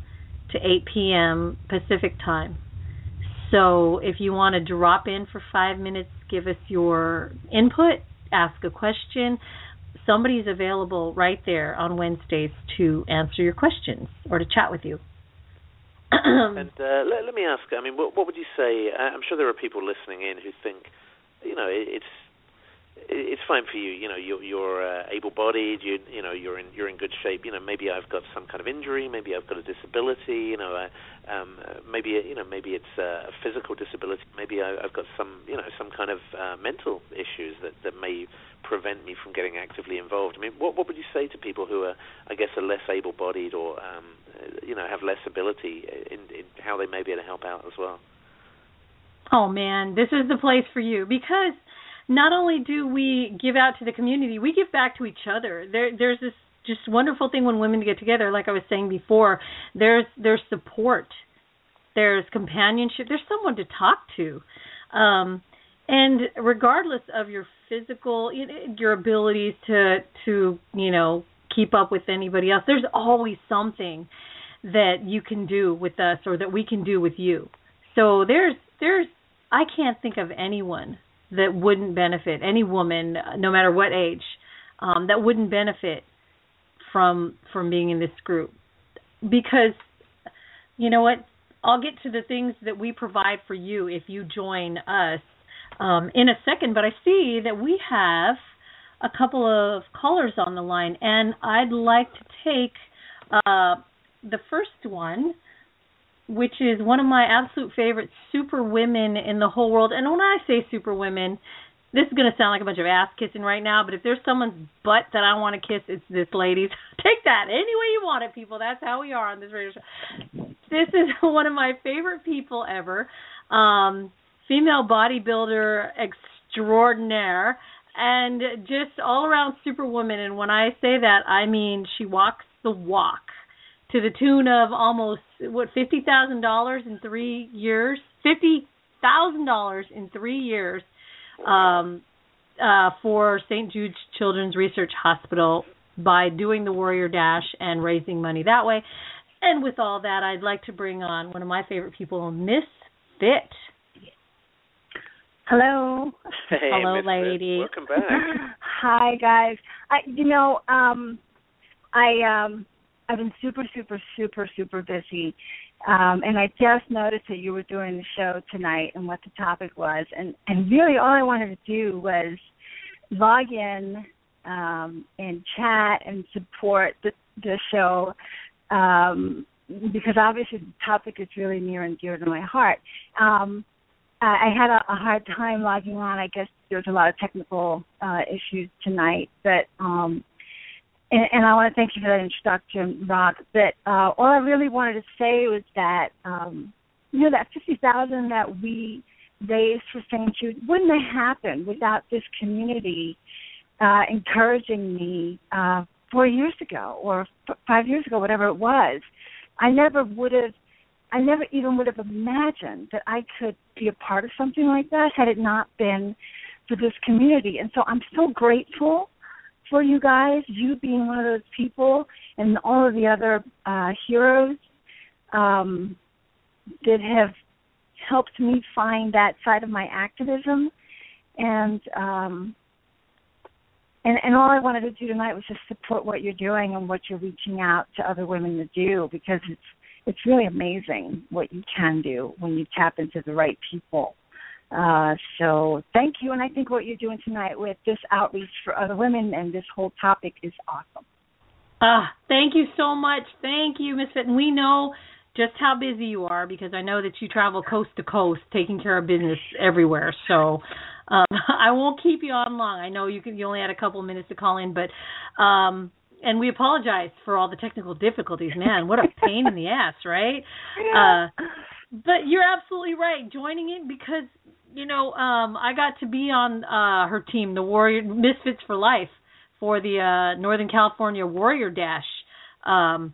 to 8 p.m. Pacific time. So if you want to drop in for five minutes, give us your input, ask a question. Somebody's available right there on Wednesdays to answer your questions or to chat with you. and uh, let, let, me ask. I mean, what, what, would you say? I'm sure there are people listening in who think, you know, it, it's it's fine for you. You know, you're, you're uh, able-bodied. You you know, you're in you're in good shape. You know, maybe I've got some kind of injury. Maybe I've got a disability. You know, uh, um, maybe you know, maybe it's a physical disability. Maybe I, have got some you know some kind of uh, mental issues that that may prevent me from getting actively involved. I mean, what what would you say to people who are, I guess, are less able-bodied or um, you know have less ability in, in how they may be able to help out as well? Oh man, this is the place for you because not only do we give out to the community, we give back to each other. There, there's this just wonderful thing when women get together. Like I was saying before, there's there's support, there's companionship, there's someone to talk to, um, and regardless of your physical, your abilities to to you know keep up with anybody else, there's always something that you can do with us or that we can do with you. So there's there's I can't think of anyone that wouldn't benefit any woman, no matter what age, um, that wouldn't benefit from from being in this group. Because you know what? I'll get to the things that we provide for you if you join us um, in a second but I see that we have a couple of callers on the line and I'd like to take uh, the first one which is one of my absolute favorite super women in the whole world. And when I say super women, this is going to sound like a bunch of ass kissing right now, but if there's someone's butt that I want to kiss, it's this lady's. Take that any way you want it, people. That's how we are on this radio show. This is one of my favorite people ever. Um, female bodybuilder extraordinaire and just all around superwoman. And when I say that, I mean she walks the walk to the tune of almost what fifty thousand dollars in three years. Fifty thousand dollars in three years. Um, uh, for St. Jude's Children's Research Hospital by doing the Warrior Dash and raising money that way. And with all that, I'd like to bring on one of my favorite people, Miss Fit. Hello. Hey, Hello, Miss lady. Welcome back. Hi, guys. I, you know, um, I um, I've been super, super, super, super busy, um, and I just noticed that you were doing the show tonight and what the topic was, and and really all I wanted to do was log in um, and chat and support the the show um, because obviously the topic is really near and dear to my heart. Um, I had a, a hard time logging on. I guess there was a lot of technical uh, issues tonight, but um, and, and I want to thank you for that introduction, Rock. But uh, all I really wanted to say was that um, you know that fifty thousand that we raised for St. Jude wouldn't have happened without this community uh, encouraging me uh, four years ago or f- five years ago, whatever it was. I never would have I never even would have imagined that I could be a part of something like that had it not been for this community. And so I'm so grateful for you guys, you being one of those people, and all of the other uh, heroes um, that have helped me find that side of my activism. And um, and and all I wanted to do tonight was just support what you're doing and what you're reaching out to other women to do because it's it's really amazing what you can do when you tap into the right people. Uh, so thank you, and I think what you're doing tonight with this outreach for other women and this whole topic is awesome. Ah, thank you so much. Thank you, Miss Fit. And we know just how busy you are because I know that you travel coast to coast taking care of business everywhere. So um, I won't keep you on long. I know you can, you only had a couple of minutes to call in, but um, and we apologize for all the technical difficulties. Man, what a pain in the ass, right? Uh, but you're absolutely right. Joining in because you know um, I got to be on uh, her team, the Warrior Misfits for Life, for the uh, Northern California Warrior Dash. Um,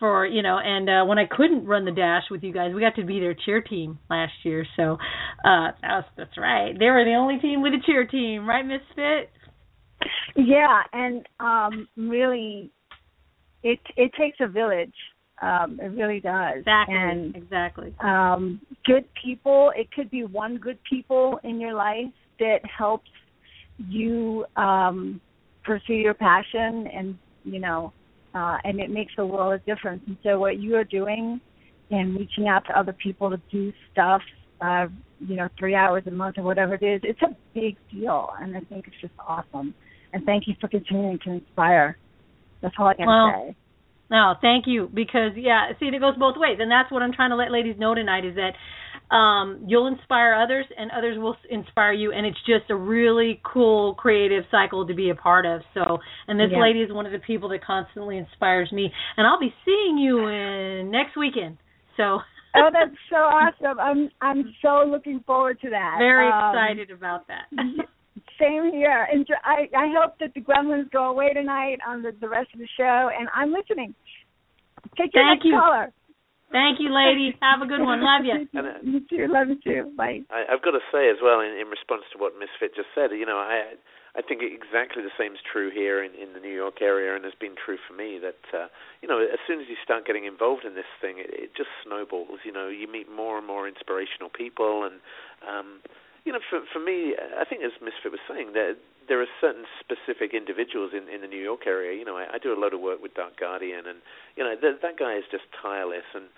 for you know, and uh, when I couldn't run the dash with you guys, we got to be their cheer team last year. So uh, that's that's right. They were the only team with a cheer team, right, Misfit? Yeah, and um really it it takes a village. Um it really does. Exactly. And exactly. um good people, it could be one good people in your life that helps you um pursue your passion and you know uh and it makes a world of difference. And so what you are doing and reaching out to other people to do stuff uh you know, three hours a month or whatever it is, it's a big deal and I think it's just awesome and thank you for continuing to inspire. That's all I can well, say. No, thank you because yeah, see it goes both ways, and that's what I'm trying to let ladies know tonight is that um you'll inspire others and others will inspire you and it's just a really cool creative cycle to be a part of so and this Yeah. lady is one of the people that constantly inspires me and i'll be seeing you in next weekend so oh, that's so awesome! I'm I'm so looking forward to that. very Um, excited about that Same here. And I I hope that the gremlins go away tonight on the, the rest of the show, and I'm listening. Take your Thank next you. caller. thank you lady have a good one love you And, uh, you too. Love you too. Bye. I, I've got to say as well, in, in response to what Misfit just said, you know, I I think exactly the same is true here in, in the New York area, and has been true for me. That uh, you know, as soon as you start getting involved in this thing, it, it just snowballs. You know, you meet more and more inspirational people, and um, you know, for for me, I think as Misfit was saying, there there are certain specific individuals in in the New York area. You know, I, I do a lot of work with Dark Guardian, and you know, th- that guy is just tireless. And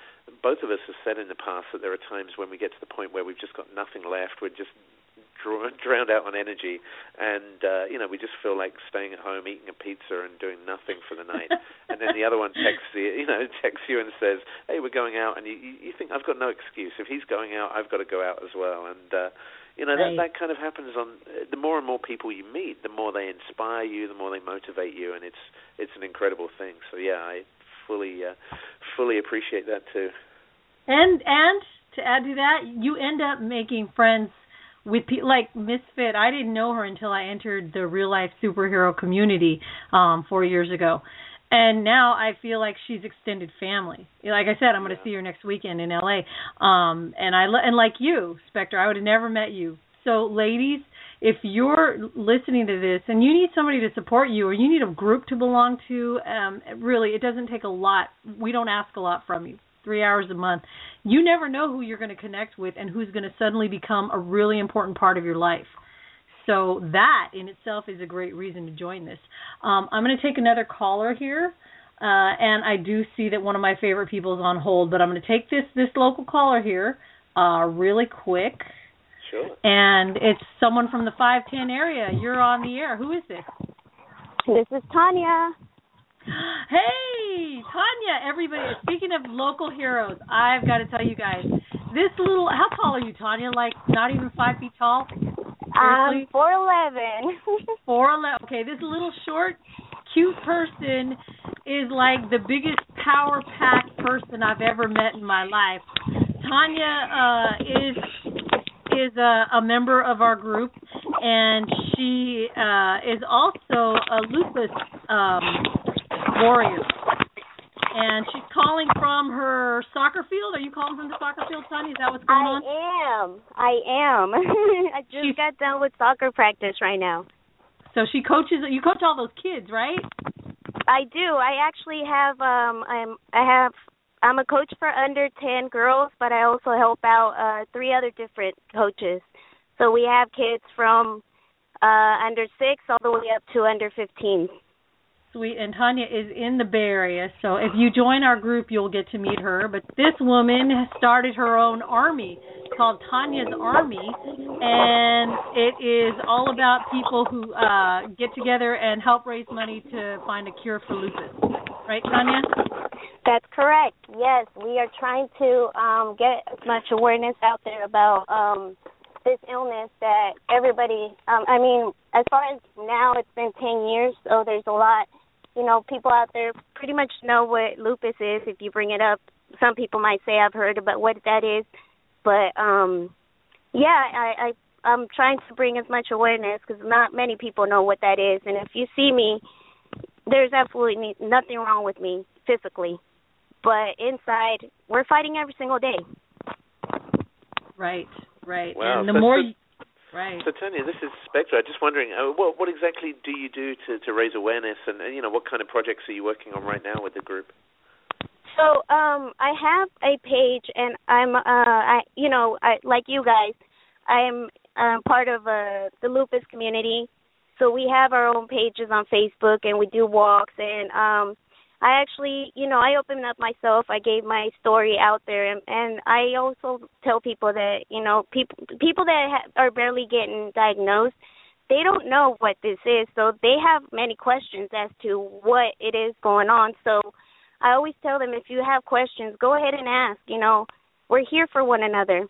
both of us have said in the past that there are times when we get to the point where we've just got nothing left. We're just drowned out on energy, and uh, you know, we just feel like staying at home, eating a pizza, and doing nothing for the night. and then the other one texts you, you know, texts you and says, "Hey, we're going out," and you you think I've got no excuse. If he's going out, I've got to go out as well. And uh, you know that Right. that kind of happens on the more and more people you meet, the more they inspire you, the more they motivate you, and it's it's an incredible thing. So yeah, I fully uh, fully appreciate that too. And and to add to that, you end up making friends with people like Misfit. I didn't know her until I entered the real life superhero community um four years ago. And now I feel like she's extended family. Like I said, I'm going to see her next weekend in LA. Um and I and like you, Spectre, I would have never met you. So ladies, if you're listening to this and you need somebody to support you or you need a group to belong to, um, really, it doesn't take a lot. We don't ask a lot from you. Three hours a month. You never know who you're going to connect with and who's going to suddenly become a really important part of your life. So that in itself is a great reason to join this. Um, I'm going to take another caller here. Uh, and I do see that one of my favorite people is on hold, but I'm going to take this this local caller here uh, really quick. Sure. And it's someone from the 510 area. You're on the air. Who is this? This is Tanya. Hey, Tanya, everybody. Speaking of local heroes, I've got to tell you guys, this little, how tall are you, Tanya? Like not even five feet tall? Um, 4'11. 4'11. Okay, this little short, cute person is like the biggest power packed person I've ever met in my life. Tanya uh, is is a, a member of our group, and she uh, is also a lupus um, warrior. And she's calling from her soccer field. Are you calling from the soccer field, Tanya? Is that what's going I on? I am. I am. I just She's- got done with soccer practice right now. So she coaches. You coach all those kids, right? I do. I actually have um I'm I have I'm a coach for under 10 girls, but I also help out uh three other different coaches. So we have kids from uh under 6 all the way up to under 15. Sweet. And Tanya is in the Bay Area, so if you join our group, you'll get to meet her. But this woman has started her own army called Tanya's Army, and it is all about people who uh, get together and help raise money to find a cure for lupus. Right, Tanya? That's correct. Yes, we are trying to um, get as much awareness out there about um, this illness that everybody. Um, I mean, as far as now, it's been ten years, so there's a lot. You know, people out there pretty much know what lupus is. If you bring it up, some people might say I've heard about what that is, but um, yeah, I, I I'm trying to bring as much awareness because not many people know what that is. And if you see me, there's absolutely nothing wrong with me physically but inside we're fighting every single day. Right, right. Wow, And the more, so- you, right. So Tanya, this is Spectre. I'm just wondering, uh, what what exactly do you do to to raise awareness, and you know, what kind of projects are you working on right now with the group? So um I have a page and I'm uh I you know, I like you guys, I'm um part of uh the lupus community. So we have our own pages on Facebook and we do walks and um I actually, you know, I opened up myself. I gave my story out there, and, and I also tell people that, you know, people people that ha- are barely getting diagnosed, they don't know what this is, so they have many questions as to what it is going on. So I always tell them if you have questions, go ahead and ask. You know, we're here for one another.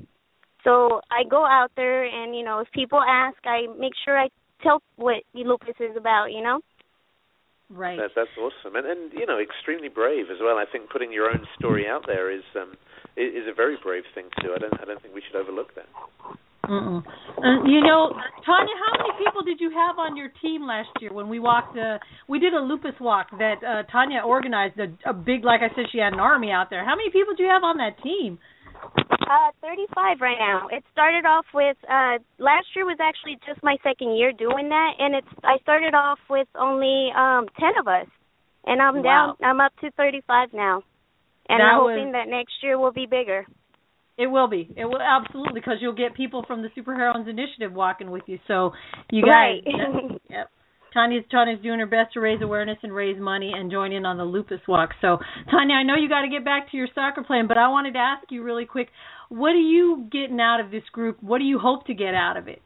So I go out there, and you know, if people ask, I make sure I tell what lupus is about. You know. Right. That, that's awesome, and and you know, extremely brave as well. I think putting your own story out there is um is a very brave thing to do. I don't I don't think we should overlook that. Mm-mm. Uh, you know, Tanya, how many people did you have on your team last year when we walked? Uh, we did a lupus walk that uh, Tanya organized. A, a big, like I said, she had an army out there. How many people do you have on that team? Uh, 35 right now. It started off with uh last year was actually just my second year doing that and it's I started off with only um 10 of us. And I'm Wow. down I'm up to 35 now. And That I'm was- hoping that next year will be bigger. It will be. It will absolutely because you'll get people from the Superheroines Initiative walking with you. So you guys, Right. yep. Tanya's Tanya's doing her best to raise awareness and raise money and join in on the lupus walk. So Tanya, I know you got to get back to your soccer playing, but I wanted to ask you really quick, what are you getting out of this group? What do you hope to get out of it?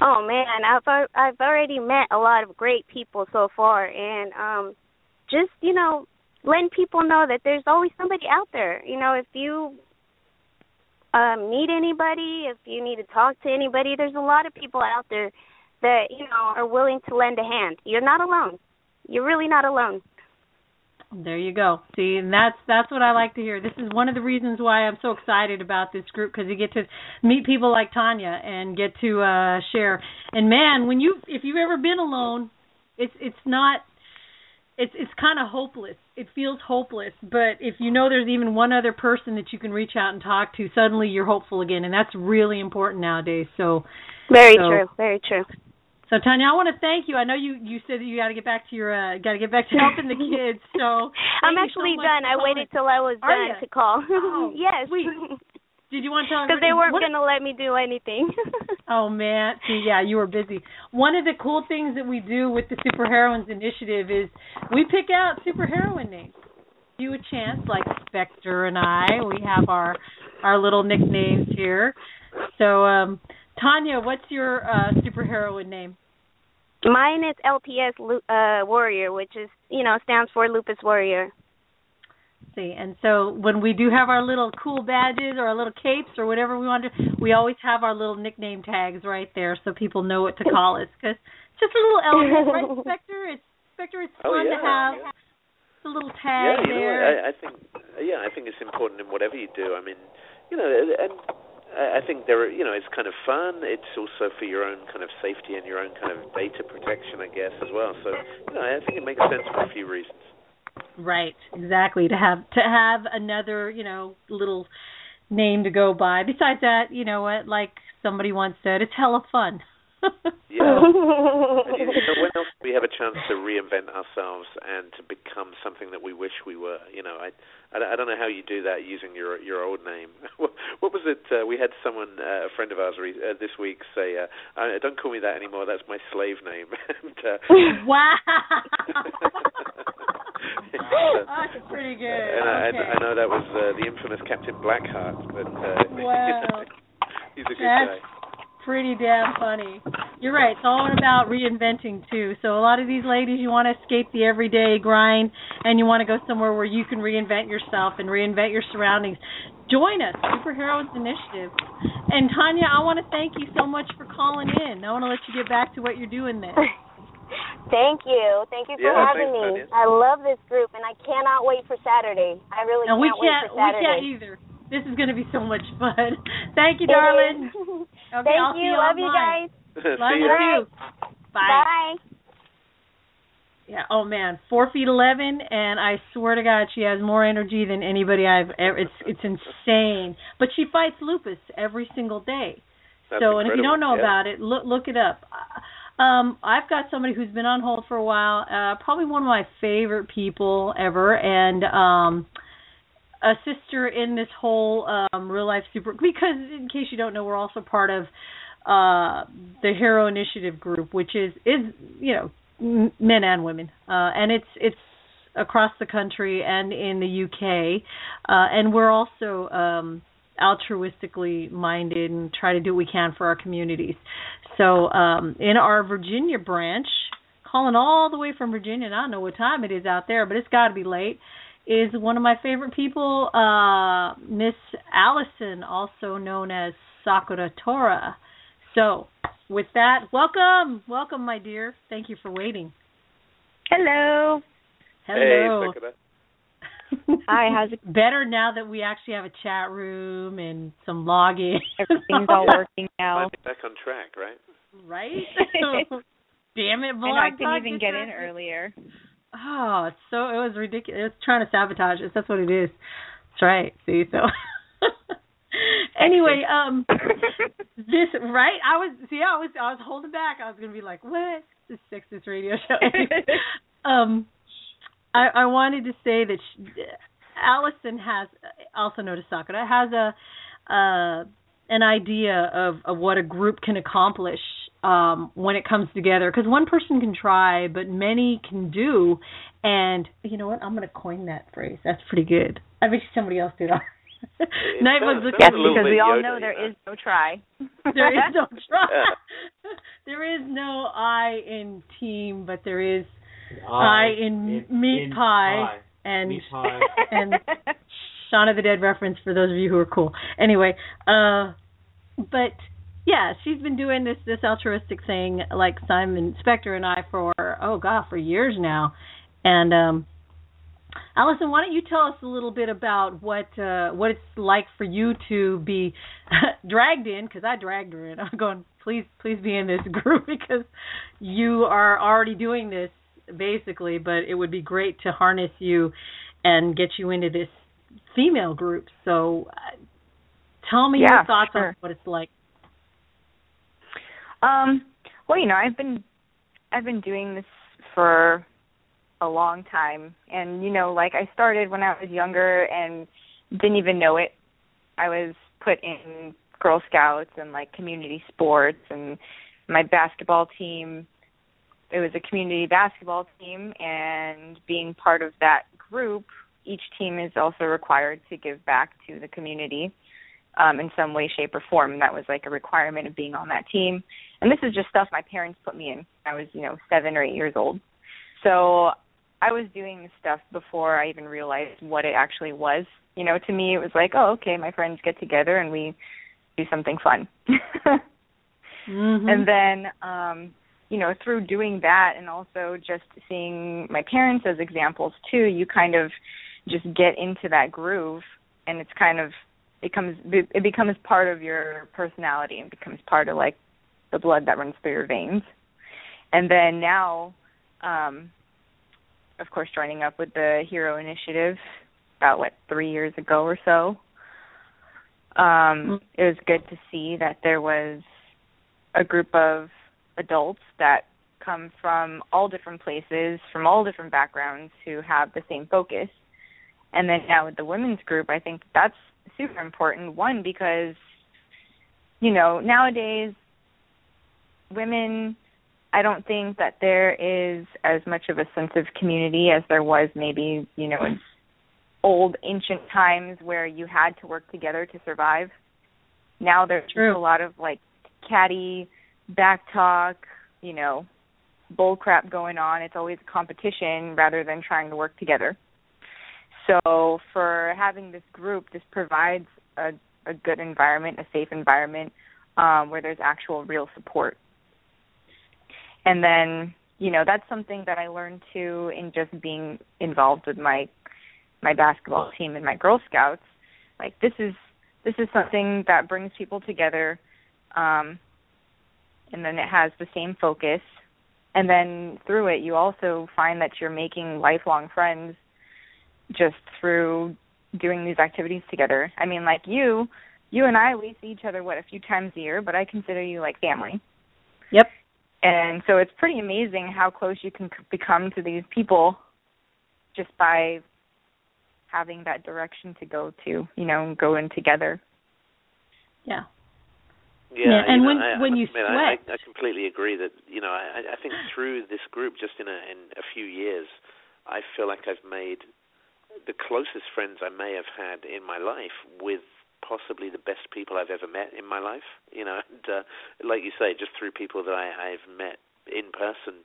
Oh man, I've I've already met a lot of great people so far, and um, just you know, letting people know that there's always somebody out there. You know, if you um, need anybody, if you need to talk to anybody, there's a lot of people out there that you know are willing to lend a hand. You're not alone. You're really not alone. There you go. See, and that's that's what I like to hear. This is one of the reasons why I'm so excited about this group because you get to meet people like Tanya and get to uh share. And man, when you if you've ever been alone, it's it's not it's it's kind of hopeless. It feels hopeless, but if you know there's even one other person that you can reach out and talk to, suddenly you're hopeful again, and that's really important nowadays. So, Very So- true. Very true. So Tanya, I want to thank you. I know you you said that you got to get back to your uh, got to get back to helping the kids. So I'm you so actually done. I waited till I was Are done ya? to call. Oh, yes. sweet. Did you want to Because they weren't going to let me do anything. Oh man, see, yeah, you were busy. One of the cool things that we do with the Superheroines Initiative is we pick out superheroine names. Give You a chance, like Spectre and I. We have our our little nicknames here. So, um, Tanya, what's your uh, superheroine name? Mine is LPS Lu- uh, Warrior, which is you know stands for Lupus Warrior. see. And so when we do have our little cool badges or our little capes or whatever we want to, we always have our little nickname tags right there so people know what to call us. Because just a little element, right, Spectre? It's Spectre. It's Oh fun yeah. to have yeah. the little Yeah, tag you know, there. what, I, I think, yeah, I think it's important in whatever you do. I mean, you know, and I think there, are, you know, it's kind of fun. It's also for your own kind of safety and your own kind of data protection, I guess, as well. So, you know, I think it makes sense for a few reasons. Right, exactly. To have to have another, you know, little name to go by. Besides that, you know what, like somebody once said, it's hella fun. Yeah. And you know, when else do we have a chance to reinvent ourselves and to become something that we wish we were? You know, I, I, I don't know how you do that using your your old name. what, was it? Uh, we had someone, uh, a friend of ours, re- uh, this week say, uh, uh, "Don't call me that anymore. That's my slave name." and, uh, wow. Uh, That's pretty good. and I, okay. I, I know that was uh, the infamous Captain Blackheart, but uh, Wow. he's a good That's guy. Pretty damn funny. You're right. It's all about reinventing too. So a lot of these ladies, you want to escape the everyday grind, and you want to go somewhere where you can reinvent yourself and reinvent your surroundings. Join us, Superheroes Initiative. And Tanya, I want to thank you so much for calling in. I want to let you get back to what you're doing there. Thank you. Thank you for Yeah, having thanks, me. Tanya. I love this group, and I cannot wait for Saturday. I really And we can't we can't, wait for we Saturday. can't either. This is going to be so much fun. Thank you, It darling. is. Okay, Thank I'll see you. you Love you guys. Love you ya. too. Bye. Yeah. Oh man, four feet eleven, and I swear to God, she has more energy than anybody I've ever. It's it's insane. But she fights lupus every single day. That's so, and if you don't know Yeah. about it, look look it up. Um, I've got somebody who's been on hold for a while. Uh, probably one of my favorite people ever, and um, a sister in this whole um, real life super. Because in case you don't know, we're also part of uh the Hero Initiative group, which is is you know men and women, uh, and it's it's across the country and in the UK, uh, and we're also um, altruistically minded and try to do what we can for our communities. So um, in our Virginia branch, calling all the way from Virginia, and I don't know what time it is out there, but it's got to be late. Is one of my favorite people, uh, Miss Allison, also known as Sakura Tora. So, with that, welcome, welcome, my dear. Thank you for waiting. Hello. Hello. Hey, Sakura. Hi, how's it? Better now that we actually have a chat room and some login. Everything's all working now. Back on track, right? right? Damn it, I blog know I couldn't even get in earlier. Oh, it's so it was ridiculous. It's trying to sabotage us. That's what it is. That's right. See, so anyway, um, this right? I was see, I was I was holding back. I was gonna be like, what? This sexist radio show. um, I I wanted to say that she, Allison has also noticed Sakura has a uh an idea of of what a group can accomplish um when it comes together because one person can try but many can do and you know what i'm going to coin that phrase that's pretty good i wish somebody else did Nightbug's sounds- looking sounds Yes, at a me. because we all know you there know. is no try. there is no try Yeah. there is no i in team but there is I, I in meat pie and Meat pie. and Shaun of the Dead reference for those of you who are cool. Anyway, uh but yeah, she's been doing this this altruistic thing like Simon Spectre and I for oh god, for years now. And um Allison, why don't you tell us a little bit about what uh what it's like for you to be dragged in because I dragged her in. I'm going, please please be in this group because you are already doing this basically, but it would be great to harness you and get you into this female group. So uh, tell me Yeah, your thoughts on what it's like. Um, well, you know, I've been I've been doing this for a long time. And you know, like I started when I was younger and didn't even know it. I was put in Girl Scouts and like community sports and my basketball team. It was a community basketball team and being part of that group each team is also required to give back to the community um in some way shape or form. That was like a requirement of being on that team. And this is just stuff my parents put me in i was you know 7 or 8 years old. So i was doing this stuff before i even realized what it actually was. You know to me it was like oh okay my friends get together and we do something fun. Mm-hmm. and then um you know through doing that and also just seeing my parents as examples too you kind of just get into that groove and it's kind of becomes it becomes part of your personality and becomes part of like the blood that runs through your veins. And then now um of course joining up with the hero initiative about what 3 years ago or so um it was good to see that there was a group of adults that come from all different places from all different backgrounds who have the same focus. And then now with the women's group i think that's super important. One because you know nowadays women i don't think that there is as much of a sense of community as there was maybe you know in old ancient times where you had to work together to survive. Now there's True. a lot of like catty back talk you know bull crap going on. It's always a competition rather than trying to work together so for having this group, this provides a, a good environment, a safe environment um, where there's actual real support. And then, you know, that's something that I learned too in just being involved with my my basketball team and my Girl Scouts. Like this is this is something that brings people together, um, and then it has the same focus. And then through it, you also find that you're making lifelong friends just through doing these activities together. I mean, like you, you and I, we see each other what a few times a year, but I consider you like family. Yep. And so it's pretty amazing how close you can become to these people just by having that direction to go to, you know, and go in together. Yeah. Yeah, Yeah, and you know, when- I, when I you admit, I, sweat- I, I completely agree that you know I, I think through this group, just in a in a few years, I feel like I've made the closest friends I may have had in my life with possibly the best people I've ever met in my life. You know, and uh, like you say, just through people that I, I've met in person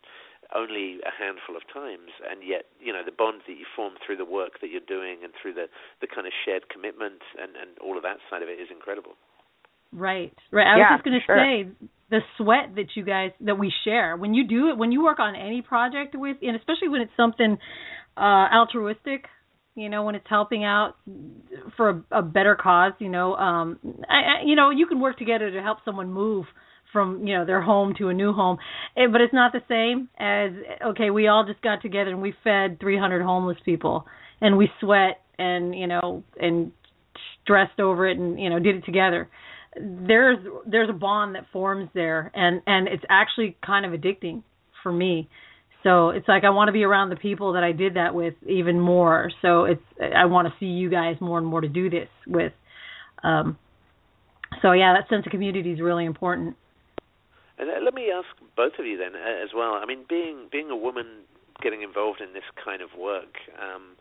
only a handful of times, and yet you know the bond that you form through the work that you're doing and through the the kind of shared commitment and and all of that side of it is incredible. Right. Right. I Yeah, was just going to sure. say the sweat that you guys that we share when you do it when you work on any project with and especially when it's something uh altruistic, you know, when it's helping out for a, a better cause, you know, um I, I you know, you can work together to help someone move from, you know, their home to a new home. Eh, but it's not the same as okay, we all just got together and we fed 300 homeless people and we sweat and, you know, and stressed over it and, you know, did it together there's there's a bond that forms there and and it's actually kind of addicting for me so it's like i want to be around the people that i did that with even more so it's i want to see you guys more and more to do this with um so yeah that sense of community is really important And uh, let me ask both of you then uh, as well. I mean, being being a woman getting involved in this kind of work, um,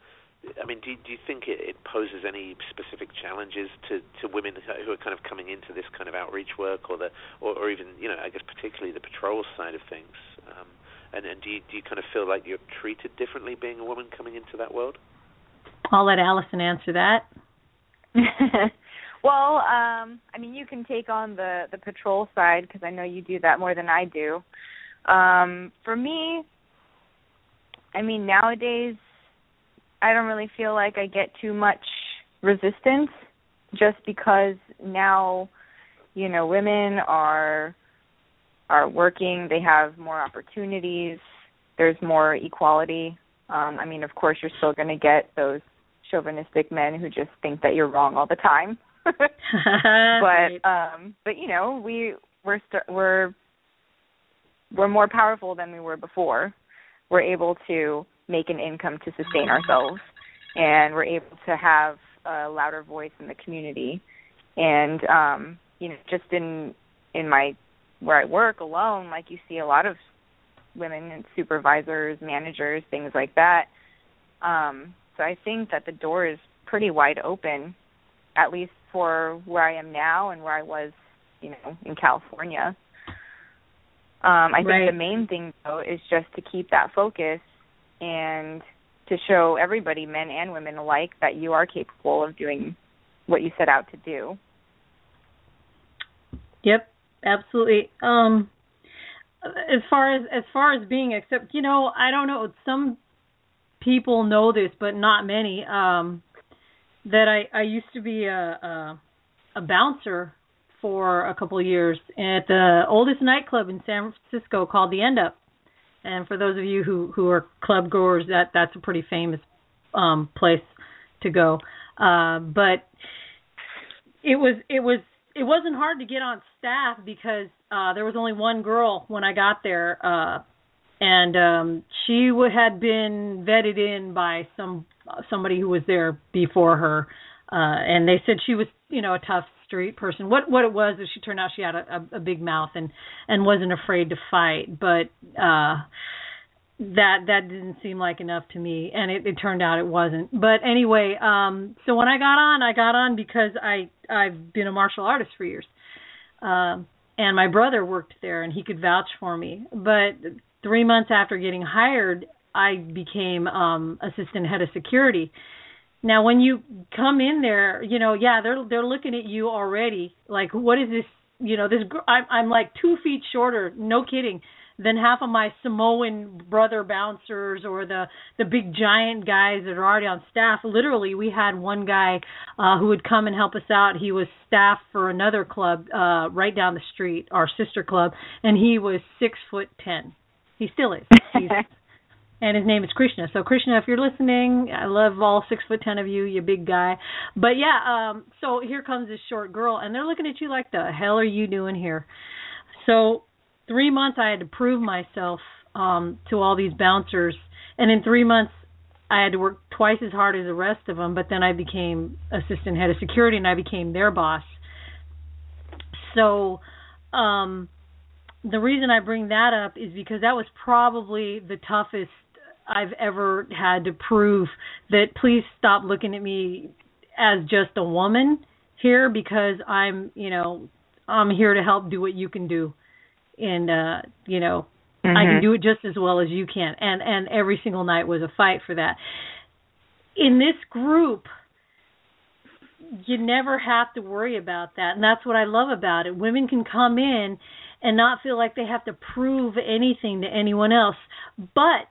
I mean, do do you think it, it poses any specific challenges to, to women who are kind of coming into this kind of outreach work, or the or, or even you know, I guess particularly the patrol side of things? Um, and and do you do you kind of feel like you're treated differently being a woman coming into that world? i'll let allison answer that well, um, I mean, you can take on the the patrol side because I know you do that more than I do. Um, for me, I mean, nowadays, I don't really feel like I get too much resistance, just because now, you know, women are are working. They have more opportunities. There's more equality. Um, I mean, of course, you're still going to get those chauvinistic men who just think that you're wrong all the time. But um but you know we we're st- we're we're more powerful than we were before. We're able to make an income to sustain ourselves, and we're able to have a louder voice in the community. And um, you know, just in in my where I work alone, like you see a lot of women and supervisors, managers, things like that. Um, so I think that the door is pretty wide open, at least for where I am now and where I was, you know, in California. Um, I right. think the main thing though is just to keep that focus and to show everybody, men and women alike, that you are capable of doing what you set out to do. Yep, absolutely. Um as far as as far as being except you know, I don't know, some people know this but not many. Um that I I used to be a a, a bouncer for a couple of years at the oldest nightclub in San Francisco called the EndUp. And for those of you who who are club goers, that that's a pretty famous um place to go. Uh but it was it was it wasn't hard to get on staff because uh there was only one girl when I got there uh and um she w- had been vetted in by some somebody who was there before her uh and they said she was you know a tough street person. What what it was is she turned out she had a, a, a big mouth and and wasn't afraid to fight. But uh that that didn't seem like enough to me and it, it turned out it wasn't. But anyway um so when i got on i got on because i i've been a martial artist for years. Um and my brother worked there and he could vouch for me. But three months after getting hired i became um assistant head of security. Now when you come in there you know yeah they're they're looking at you already. Like what is this you know this i'm i'm like two feet shorter. No kidding than half of my Samoan brother bouncers or the the big giant guys that are already on staff. Literally, we had one guy uh who would come and help us out. He was staff for another club uh right down the street, our sister club, and he was six foot ten. He still is. And his name is Krishna. So Krishna, if you're listening, I love all six foot ten of you, you big guy. But yeah, um, so here comes this short girl, and they're looking at you like, the hell are you doing here? So three months I had to prove myself um to all these bouncers. And in 3 months I had to work twice as hard as the rest of them but then I became assistant head of security and I became their boss. So um the reason I bring that up is because that was probably the toughest I've ever had to prove that please stop looking at me as just a woman here because I'm, you know, I'm here to help do what you can do and uh you know mm-hmm. I can do it just as well as you can. And and every single night was a fight for that. In this group you never have to worry about that. And that's what I love about it. Women can come in and not feel like they have to prove anything to anyone else. But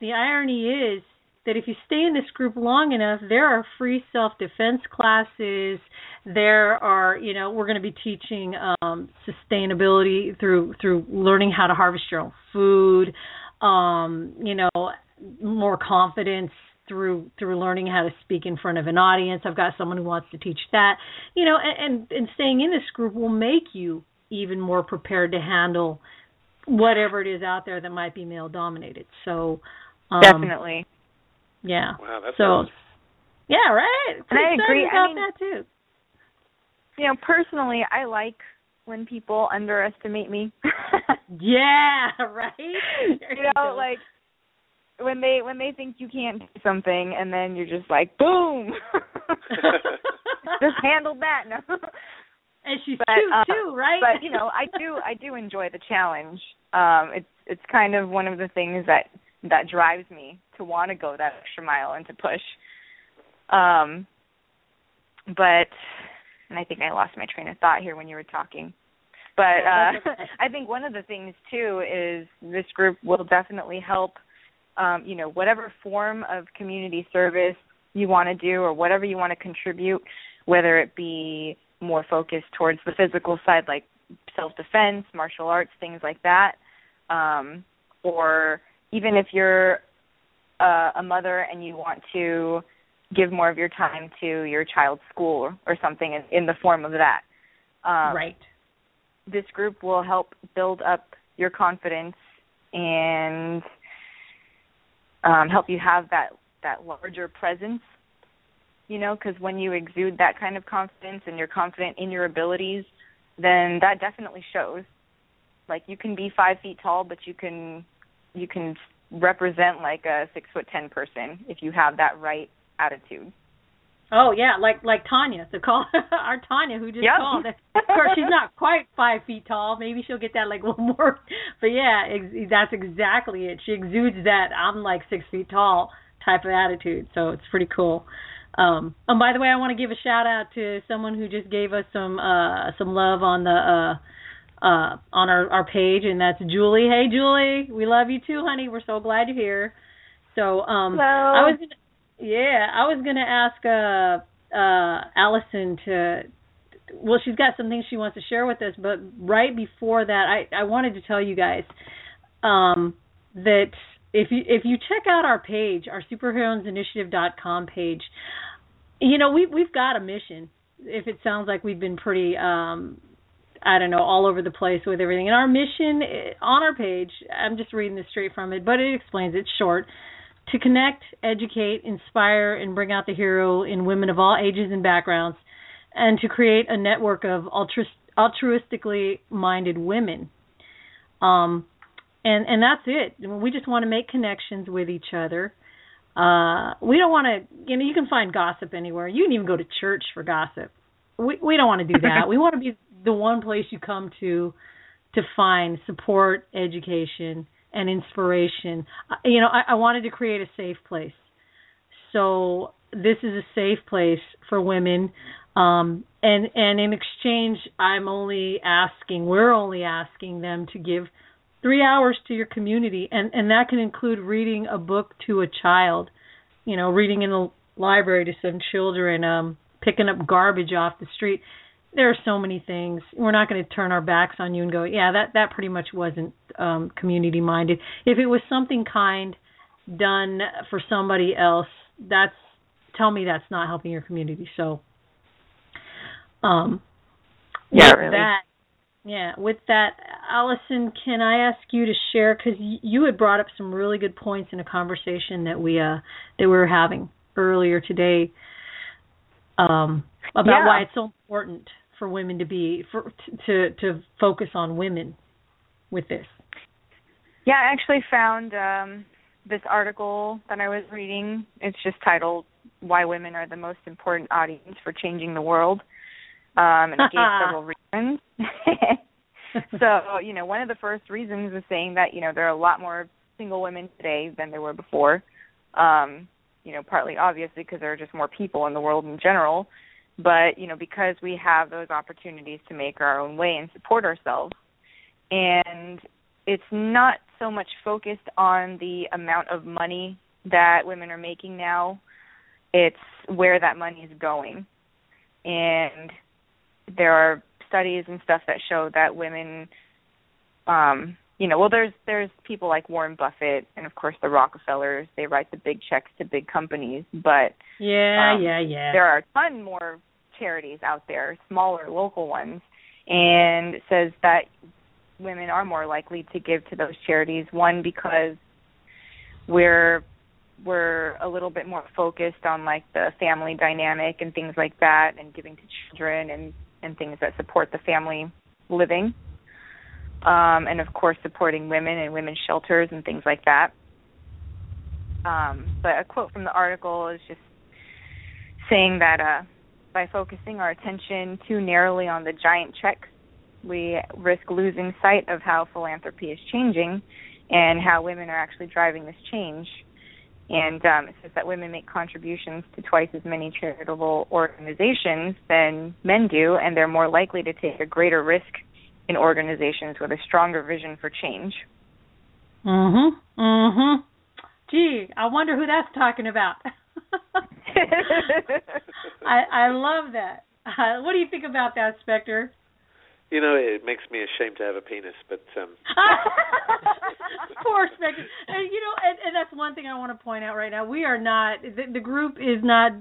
the irony is that if you stay in this group long enough, there are free self defense classes. There are, you know, we're going to be teaching um, sustainability through through learning how to harvest your own food. Um, you know, more confidence through through learning how to speak in front of an audience. I've got someone who wants to teach that. You know, and and, and staying in this group will make you even more prepared to handle whatever it is out there that might be male dominated. So um, definitely yeah. Wow, that's so. awesome. Yeah, right. And I agree. About I mean, that too. You know, personally, I like when people underestimate me. yeah, right. There you know, like when they when they think you can't do something, and then you're just like, boom, just handled that. No. And she's but, cute uh, too, right? But you know, I do I do enjoy the challenge. Um, it's it's kind of one of the things that that drives me to want to go that extra mile and to push. Um, but and I think I lost my train of thought here when you were talking. But uh, I think one of the things too is this group will definitely help. Um, you know, whatever form of community service you want to do or whatever you want to contribute, whether it be more focused towards the physical side, like self defense, martial arts, things like that, um, or even if you're uh, a mother and you want to give more of your time to your child's school or, or something in, in the form of that. Um, right. This group will help build up your confidence and um, help you have that that larger presence. You know, because when you exude that kind of confidence and you're confident in your abilities, then that definitely shows. Like you can be five feet tall, but you can you can represent like a six foot ten person if you have that right attitude. Oh yeah, like like Tanya, the call our Tanya who just yep. called. Of course, she's not quite five feet tall. Maybe she'll get that like one more. But yeah, ex- that's exactly it. She exudes that I'm like six feet tall type of attitude. So it's pretty cool. Um, and by the way, I want to give a shout out to someone who just gave us some uh some love on the uh uh on our our page, and that's Julie. Hey Julie, we love you too, honey. We're so glad you're here. So um, Hello. I was yeah, I was gonna ask uh uh Allison to well she's got some things she wants to share with us, but right before that I, I wanted to tell you guys um that if you if you check out our page, our superheroinesinitiative.com page, you know, we we've got a mission. If it sounds like we've been pretty um I don't know, all over the place with everything. And our mission eh, on our page, I'm just reading this straight from it, but it explains it's short to connect, educate, inspire, and bring out the hero in women of all ages and backgrounds, and to create a network of altruist, altruistically minded women. Um, and and that's it. We just want to make connections with each other. Uh, we don't want to, you know, you can find gossip anywhere. You can even go to church for gossip. We we don't want to do that. we want to be the one place you come to to find support, education, and inspiration. You know, I, I wanted to create a safe place. So this is a safe place for women. Um, and and in exchange, I'm only asking, we're only asking them to give three hours to your community, and and that can include reading a book to a child. You know, reading in the library to some children, um, picking up garbage off the street there are so many things. We're not going to turn our backs on you and go, yeah, that that pretty much wasn't um, community minded. If it was something kind done for somebody else, that's tell me that's not helping your community. So, um, yeah, with really. that, yeah, with that, Allison, can I ask you to share because you had brought up some really good points in a conversation that we uh that we were having earlier today. Um, about Yeah. why it's so important for women to be for to to focus on women with this. Yeah, I actually found um, this article that I was reading. It's just titled "Why Women Are the Most Important Audience for Changing the World," um, and it gave several reasons. so, you know, one of the first reasons is saying that you know there are a lot more single women today than there were before. Um, you know, partly obviously because there are just more people in the world in general, but you know because we have those opportunities to make our own way and support ourselves and it's not so much focused on the amount of money that women are making now it's where that money is going and there are studies and stuff that show that women um you know well there's there's people like Warren Buffett and of course the Rockefellers they write the big checks to big companies but Yeah, Um, yeah, yeah. there are a ton more charities out there, smaller local ones, and says that women are more likely to give to those charities. One because we're we're a little bit more focused on like the family dynamic and things like that, and giving to children and and things that support the family living. Um, and of course, supporting women and women's shelters and things like that. Um, but a quote from the article is just saying that uh, by focusing our attention too narrowly on the giant checks, we risk losing sight of how philanthropy is changing and how women are actually driving this change. And um, it says that women make contributions to twice as many charitable organizations than men do, and they're more likely to take a greater risk in organizations with a stronger vision for change. Mhm. Mhm. Gee, I wonder who that's talking about. I I love that. Uh, what do you think about that, Spectre? You know, it makes me ashamed to have a penis, but um Poor Spectre. And you know, and, and that's one thing I want to point out right now. We are not the, the group is not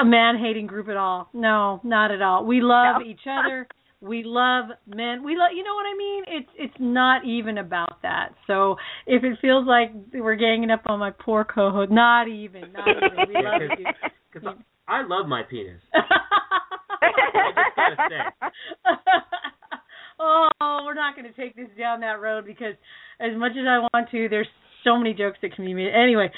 a man hating group at all. No, not at all. We love No. each other. We love men. We love, you know what I mean? It's it's not even about that. So if it feels like we're ganging up on my poor co-host, not even, not even. We love you. Because I love my penis. oh, we're not going to take this down that road because as much as I want to, there's so many jokes that can be made. Anyway,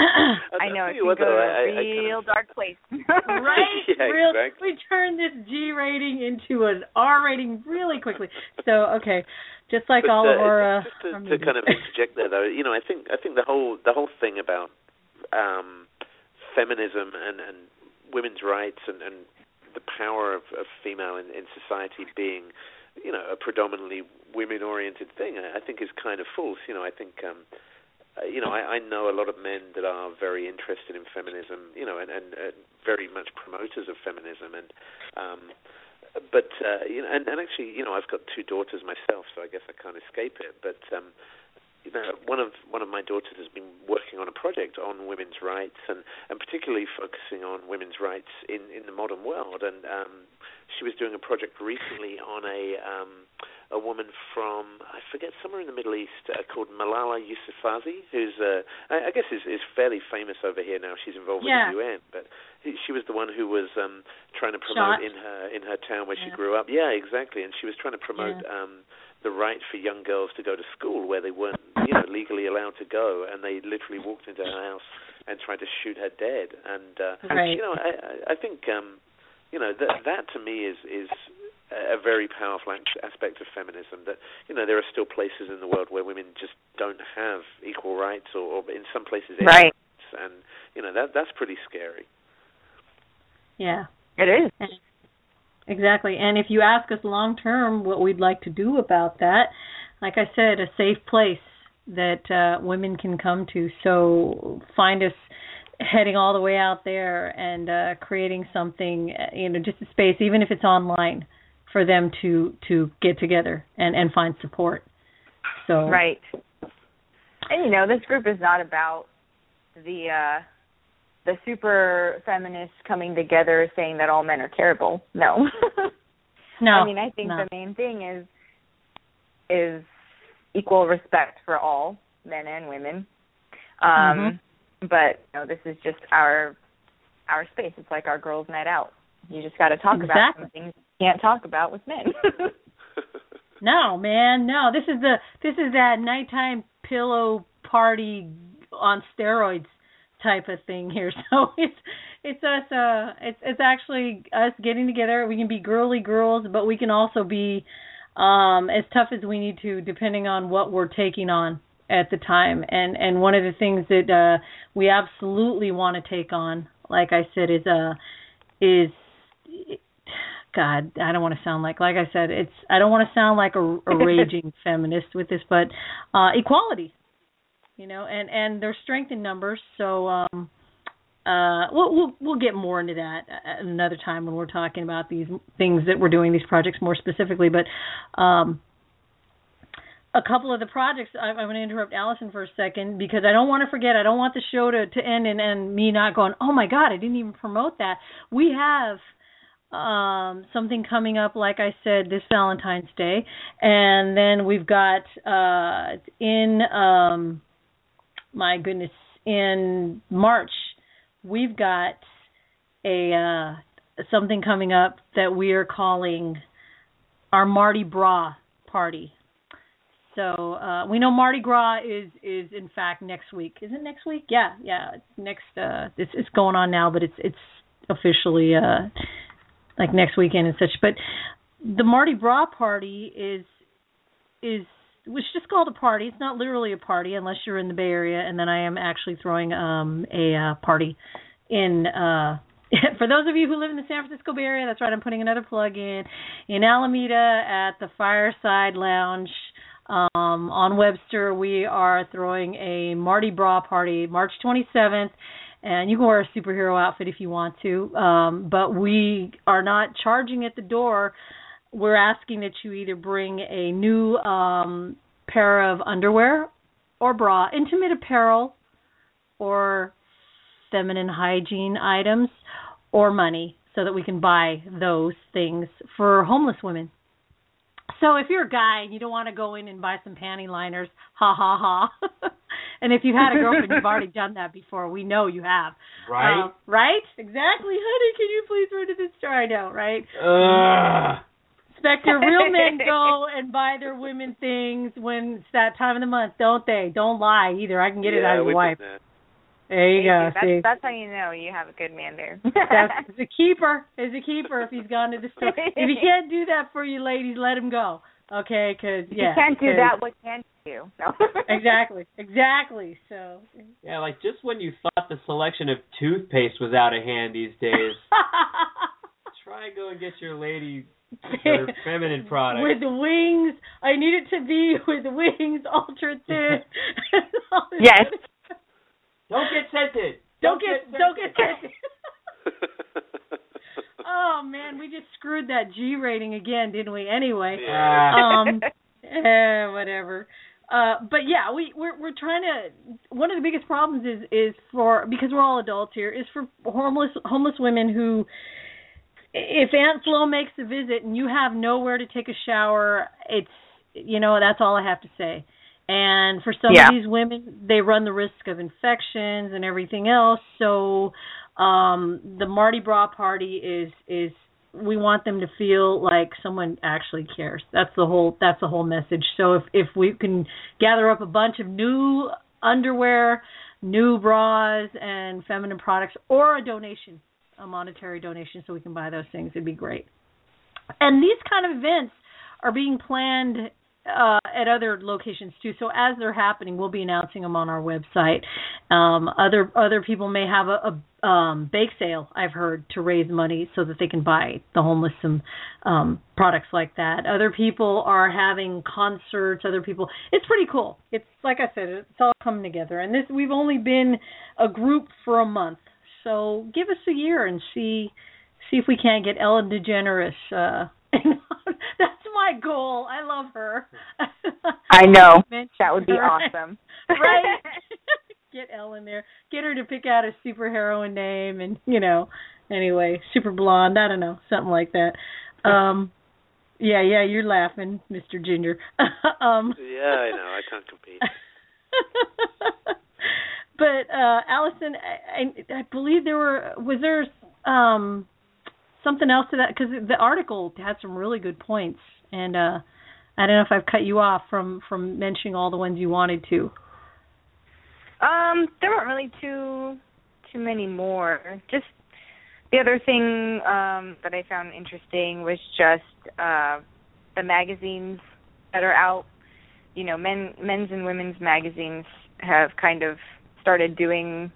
I know it can go to a real dark place. right? Yeah, real, exactly. We turn this G rating into an R rating really quickly. So okay, just like But, all uh, of our. Uh, just to, our to kind of interject there, though, you know, I think I think the whole the whole thing about um, feminism and, and women's rights and, and the power of, of female in, in society being, you know, a predominantly women-oriented thing, I, I think is kind of false. You know, I think. Um, uh, you know, I, I know a lot of men that are very interested in feminism, you know, and, and uh, very much promoters of feminism, and um, but uh, you know, and, and actually, you know, I've got two daughters myself, so I guess I can't escape it. But um, you know, one of one of my daughters has been working on a project on women's rights, and and particularly focusing on women's rights in in the modern world. And um, she was doing a project recently on a um, a woman from I forget somewhere in the Middle East uh, called Malala Yousafzai, who's uh, I, I guess is, is fairly famous over here now. She's involved Yeah. with the UN, but she was the one who was um, trying to promote Shot. in her in her town where she grew up. Yeah, exactly. And she was trying to promote Yeah. um, the right for young girls to go to school where they weren't, you know, legally allowed to go, and they literally walked into her house and tried to shoot her dead. And uh, Right. you know, I, I I think um, you know that that to me is is a very powerful aspect of feminism. That you know there are still places in the world where women just don't have equal rights, or, or in some places, Right. rights. and you know that that's pretty scary. yeah. It is. Exactly. And if you ask us long term what we'd like to do about that, like I said, a safe place that uh, women can come to. So find us heading all the way out there and uh, creating something, uh, you know, just a space, even if it's online, for them to to get together and and find support. So Right. And you know, this group is not about the uh the super feminists coming together saying that all men are terrible. No. no, I mean, I think no. the main thing is is equal respect for all men and women. Um but you know, this is just our our space. It's like our girls' night out. You just got to talk about some things you can't talk about with men. No, man, no. This is the this is that nighttime pillow party on steroids type of thing here. So it's it's us uh it's it's actually us getting together. We can be girly girls, but we can also be um as tough as we need to depending on what we're taking on at the time. And and one of the things that uh we absolutely want to take on, like I said, is uh is God, I don't want to sound like like I said, it's I don't want to sound like a, a raging feminist with this, but uh equality. You know, and and there's strength in numbers, so um uh we'll we'll we'll get more into that another time when we're talking about these things that we're doing these projects more specifically, but um a couple of the projects I, I'm going to interrupt Allison for a second because I don't want to forget. I don't want the show to to end and and me not going, "Oh my god, I didn't even promote that." We have um something coming up like I said this Valentine's Day and then we've got uh in um my goodness in March we've got a uh something coming up that we are calling our Mardi Gras party. So uh we know Mardi Gras is is in fact next week. Is it next week? Yeah, yeah. It's next uh it's it's going on now but it's it's officially uh like next weekend and such. But the Mardi Gras party is is was just called a party. It's not literally a party unless you're in the Bay Area, and then I am actually throwing um a uh, party in uh for those of you who live in the San Francisco Bay Area, that's right, I'm putting another plug in in Alameda at the Fireside Lounge um on Webster. We are throwing a Mardi Gras party March 27th and you can wear a superhero outfit if you want to. Um, but we are not charging at the door. We're asking that you either bring a new um, pair of underwear or bra, intimate apparel, or feminine hygiene items, or money, so that we can buy those things for homeless women So if you're a guy and you don't want to go in and buy some panty liners, ha ha ha. and if you've had a girlfriend, you've already done that before. We know you have. Right. Uh, right? Exactly, honey. Can you please run to the store? I know, right? Ugh. Spectre, real men go and buy their women things when it's that time of the month, don't they? Don't lie either. I can get it out of your wife. That. There you go. that's, See, that's how you know you have a good man there. that's the keeper. Is a keeper if he's gone to the store. If he can't do that for you, ladies, let him go. Okay? Because yeah, you can't do 'cause- that, what can you do? No. exactly, exactly. So. Yeah, like just when you thought the selection of toothpaste was out of hand these days, try and go and get your lady your feminine product. With the wings, I need it to be with wings, ultra thin. Yes. Don't get scented. Don't get, don't get scented. scented. oh man, we just screwed that G rating again, didn't we? Anyway, Ah. um, eh, whatever. Uh, but yeah, we we're we're trying to. One of the biggest problems is is for because we're all adults here is for homeless homeless women who, if Aunt Flo makes a visit and you have nowhere to take a shower, it's you know that's all I have to say. And for some Yeah. of these women, they run the risk of infections and everything else. So um the Mardi Gras party is is we want them to feel like someone actually cares. That's the whole that's the whole message. So if if we can gather up a bunch of new underwear, new bras and feminine products or a donation, a monetary donation so we can buy those things, it'd be great. And these kind of events are being planned uh, at other locations too. So as they're happening, we'll be announcing them on our website. Um, other other people may have a, a um, bake sale. I've heard to raise money so that they can buy the homeless some um, products like that. Other people are having concerts. Other people, it's pretty cool. It's like I said, it's all coming together. And this we've only been a group for a month, so give us a year and see see if we can't get Ellen DeGeneres. Uh, my goal. I love her. I know. That would be awesome. right? Get Ellen there. Get her to pick out a superheroine name, and you know, anyway, super blonde. I don't know, something like that. Um, yeah, yeah, you're laughing, Mr. Ginger. um, yeah, I know. I can't compete. but uh Allison, I, I, I believe there were was there um something else to that because the article had some really good points, and uh I don't know if I've cut you off from from mentioning all the ones you wanted to. Um, there weren't really too too many more. Just the other thing um that I found interesting was just uh the magazines that are out. You know, men men's and women's magazines have kind of started doing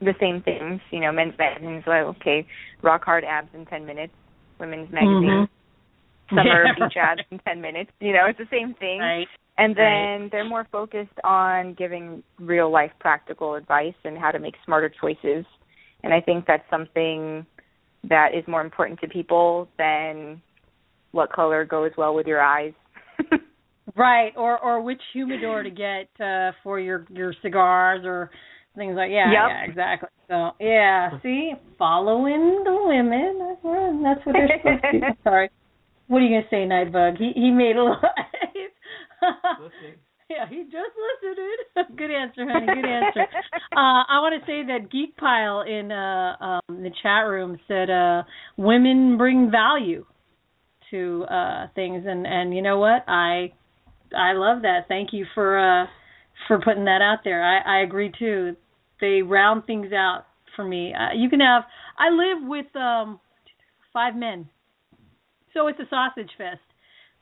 the same things. You know, men's magazines like okay, rock hard abs in ten minutes. Women's magazines, summer beach abs in ten minutes. You know, it's the same thing. Right. And then Right. they're more focused on giving real life practical advice and how to make smarter choices. And I think that's something that is more important to people than what color goes well with your eyes. Right, or or which humidor to get uh for your your cigars or things like yeah, Yep. yeah, exactly. So yeah, see, following the women. That's what, that's what they're supposed to do. Sorry. What are you gonna say, Nightbug? He he made a little. Yeah, he just listened. good answer, honey. Good answer. uh, I want to say that Geek Pile in uh, um, the chat room said uh, women bring value to uh, things, and and you know what? I I love that. Thank you for uh, for putting that out there. I I agree too. They round things out for me. Uh, you can have. I live with um five men, so it's a sausage fest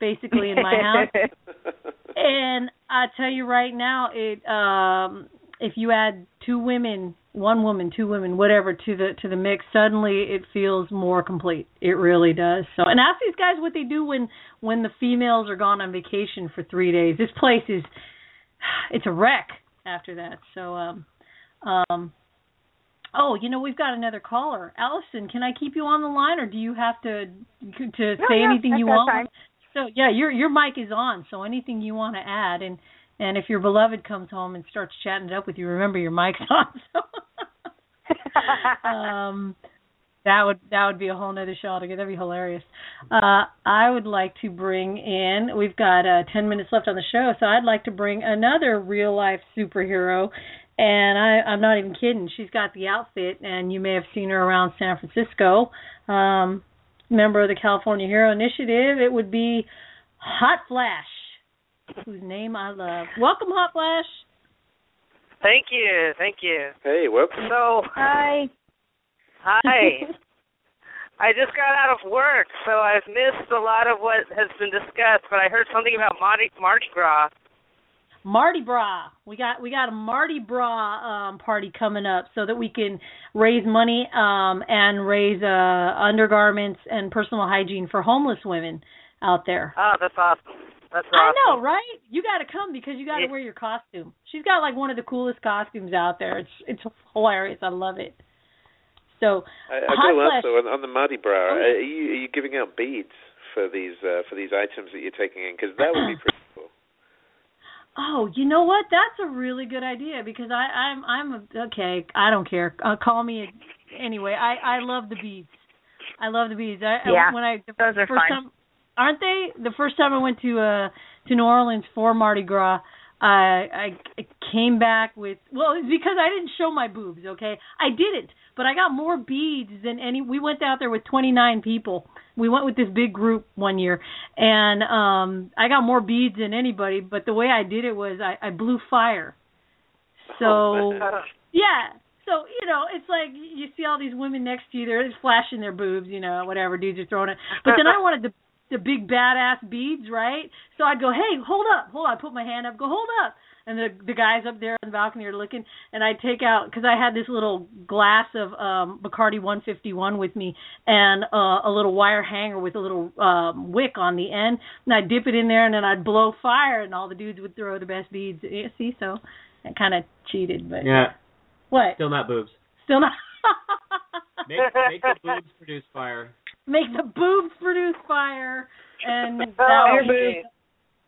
basically in my house. And I tell you right now, it um if you add two women, one woman, two women, whatever to the to the mix, suddenly it feels more complete. It really does. So, and ask these guys what they do when when the females are gone on vacation for 3 days. This place is it's a wreck after that. So um um Oh, you know we've got another caller. Allison, can I keep you on the line or do you have to to No, say no, anything you want? time. So yeah, your your mic is on. So anything you want to add, and and if your beloved comes home and starts chatting it up with you, remember your mic's on. So. um, That would that would be a whole nother show altogether. That'd be hilarious. Uh, I would like to bring in. We've got uh, ten minutes left on the show, so I'd like to bring another real life superhero. And I, I'm not even kidding. She's got the outfit, and you may have seen her around San Francisco. Um, member of the California Hero Initiative. It would be Hot Flash, whose name I love. Welcome, Hot Flash. Thank you, thank you. Hey, welcome. So, Hi. hi. I just got out of work, so I've missed a lot of what has been discussed. But I heard something about Mardi, Mardi Gras. Mardi Gras. We got we got a Mardi Gras um party coming up so that we can raise money um and raise uh undergarments and personal hygiene for homeless women out there. Oh, that's awesome. That's awesome. I know, right? You got to come because you got to Yeah. wear your costume. She's got like one of the coolest costumes out there. It's it's hilarious. I love it. So, I, I Hot got to Flash. ask though, on, on the Mardi Gras, Oh, are you are you giving out beads for these uh, for these items that you're taking in? Because that would be pretty cool. Oh, you know what? That's a really good idea because I I'm I'm a, okay. I don't care. Uh, call me a, anyway. I I love the beads. I love the beads. I, I- Yeah, when I the those are fun. time aren't they? The first time I went to uh to New Orleans for Mardi Gras, I I came back with well, it's because I didn't show my boobs, okay? I didn't, but I got more beads than any we went out there with 29 people. We went with this big group one year and um I got more beads than anybody, but the way I did it was I I blew fire. So yeah. So, you know, it's like you see all these women next to you, they're just flashing their boobs, you know, whatever, dudes are throwing it. But then I wanted the the big badass beads, right? So I'd go, "Hey, hold up. Hold on." I put my hand up, go, "Hold up." And the the guys up there on the balcony are looking, and I take out cuz I had this little glass of um Bacardi 151 with me and uh, a little wire hanger with a little um wick on the end, and I'd dip it in there and then I'd blow fire and all the dudes would throw the best beads. Yeah, see, so I kind of cheated, but Yeah, what? still not boobs. Still not. Make make the boobs produce fire. Make the boobs produce fire, and Fire boobs.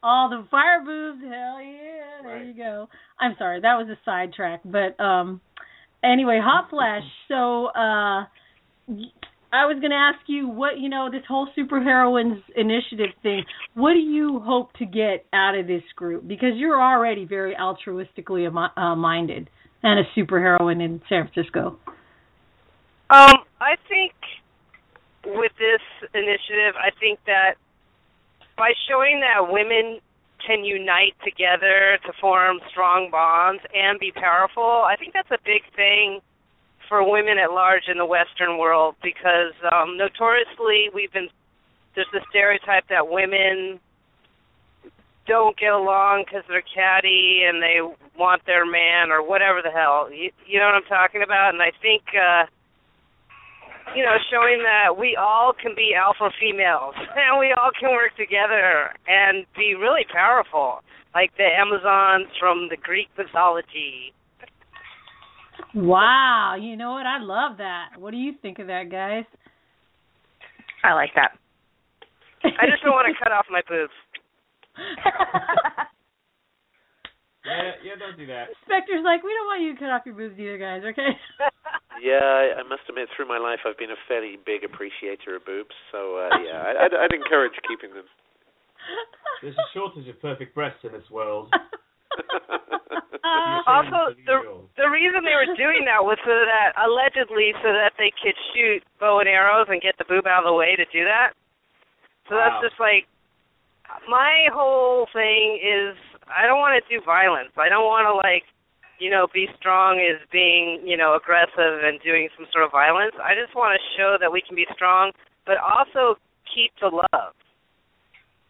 all the fire boobs. Hell yeah! There Right. you go. I'm sorry, that was a sidetrack, but um, anyway, hot flash. So uh, I was going to ask you what you know this whole superheroines initiative thing. What do you hope to get out of this group? Because you're already very altruistically uh, minded and a superheroine in San Francisco. Um, I think with this initiative, I think that by showing that women can unite together to form strong bonds and be powerful, I think that's a big thing for women at large in the Western world because um, notoriously we've been there's the stereotype that women don't get along because they're catty and they want their man or whatever the hell. You, you know what I'm talking about? And I think. uh you know, showing that we all can be alpha females and we all can work together and be really powerful, like the Amazons from the Greek mythology. Wow, you know what? I love that. What do you think of that, guys? I like that. I just don't want to cut off my boobs. Yeah, yeah, don't do that. Spectre's like, we don't want you to cut off your boobs either, guys. Okay. Yeah, I, I must admit, through my life, I've been a fairly big appreciator of boobs. So uh, yeah, I, I'd, I'd encourage keeping them. There's a shortage of perfect breasts in this world. Uh, Also, the the reason they were doing that was so that allegedly so that they could shoot bow and arrows and get the boob out of the way to do that. So Wow. that's just like my whole thing is I don't want to do violence. I don't want to like you know be strong as being you know aggressive and doing some sort of violence. I just want to show that we can be strong, but also keep the love.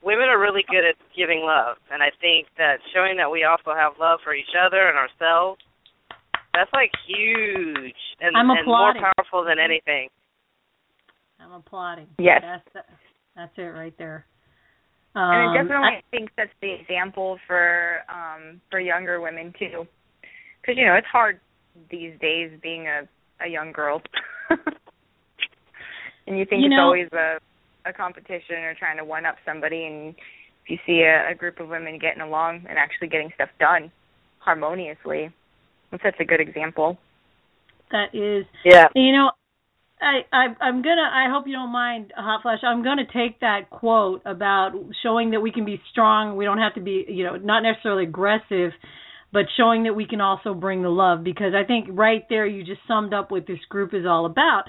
Women are really good at giving love, and I think that showing that we also have love for each other and ourselves, that's like huge and, I'm and more powerful than anything. I'm applauding. Yes. That's that's it right there. And Um, it definitely I- think sets the example for um for younger women too. Because you know it's hard these days being a a young girl. And you think You it's know- always a a competition or trying to one up somebody and if you see a, a group of women getting along and actually getting stuff done harmoniously it sets a good example. That is. Yeah. You know, I, I I'm gonna I hope you don't mind hot flash. I'm gonna take that quote about showing that we can be strong we don't have to be you know not necessarily aggressive but showing that we can also bring the love. Because I think right there you just summed up what this group is all about.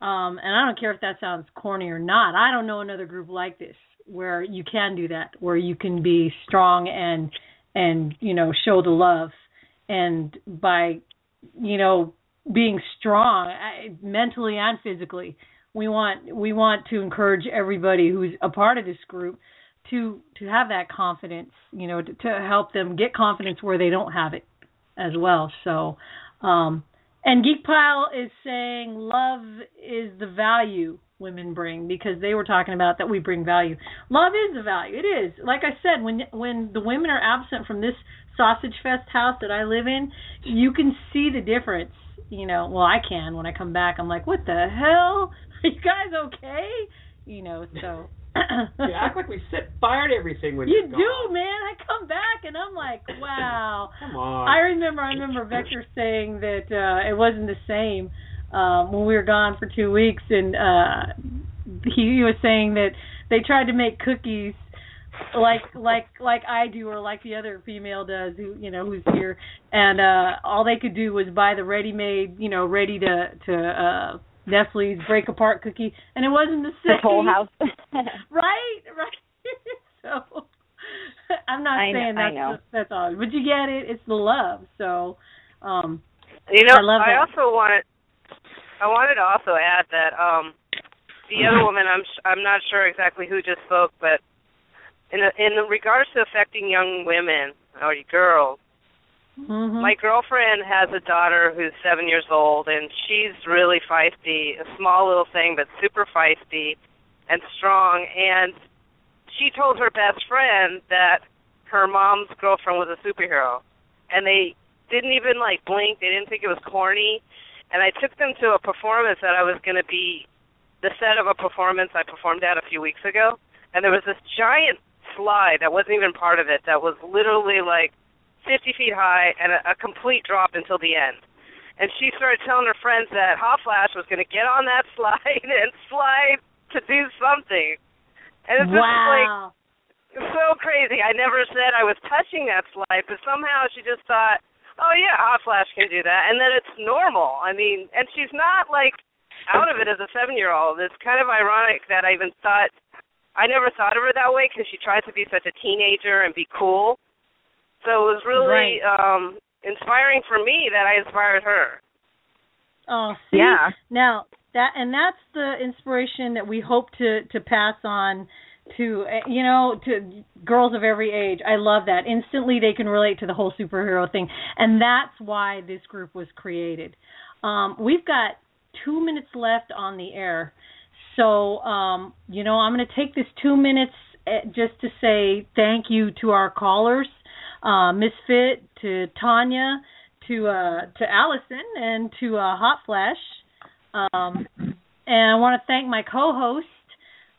Um and I don't care if that sounds corny or not. I don't know another group like this where you can do that where you can be strong and and you know show the love. And by you know being strong mentally and physically. We want we want to encourage everybody who's a part of this group to to have that confidence, you know, to, to help them get confidence where they don't have it as well. So, um, and Geek Pile is saying love is the value women bring because they were talking about that we bring value. Love is the value. It is. Like I said, when when the women are absent from this sausage fest house that I live in, you can see the difference you know, well, I can when I come back. I'm like, what the hell? Are you guys okay? You know, so. you act like we set fire to everything when you do, gone. man. I come back and I'm like, wow. come on. I remember, I remember Vector saying that uh it wasn't the same um when we were gone for two weeks, and uh he, he was saying that they tried to make cookies like like like I do or like the other female does who you know who's here. And uh all they could do was buy the ready made you know ready to to uh Nestle's break apart cookie. And it wasn't the same the whole house. Right? Right? So I'm not I saying know, that's that's all. But you get it. It's the love. So um you know I, love I that. also wanted I wanted to also add that um the other woman I'm I'm not sure exactly who just spoke but in a, in regards to affecting young women or girls, mm-hmm. my girlfriend has a daughter who's seven years old, and she's really feisty. A small little thing, but super feisty and strong. And she told her best friend that her mom's girlfriend was a superhero, and they didn't even like blink. They didn't think it was corny. And I took them to a performance that I was going to be the set of a performance I performed at a few weeks ago, and there was this giant slide that wasn't even part of it that was literally like 50 feet high and a, a complete drop until the end. And she started telling her friends that Hot Flash was going to get on that slide and slide to do something. And it's wow. just like so crazy. I never said I was touching that slide, but somehow she just thought, "Oh yeah, Hot Flash can do that," and then it's normal. I mean, and she's not like out of it as a seven-year-old. It's kind of ironic that I even thought I never thought of her that way because she tried to be such a teenager and be cool. So it was really right. um inspiring for me that I inspired her. Oh, see? Yeah. Now that and that's the inspiration that we hope to to pass on to eh, you know to girls of every age. I love that. Instantly they can relate to the whole superhero thing. And that's why this group was created. Um we've got 2 minutes left on the air. So, um, you know, I'm going to take this two minutes eh, just to say thank you to our callers, uh, Misfit, to Tanya, to uh, to Allison, and to uh, Hot Flash. Um, and I want to thank my co-host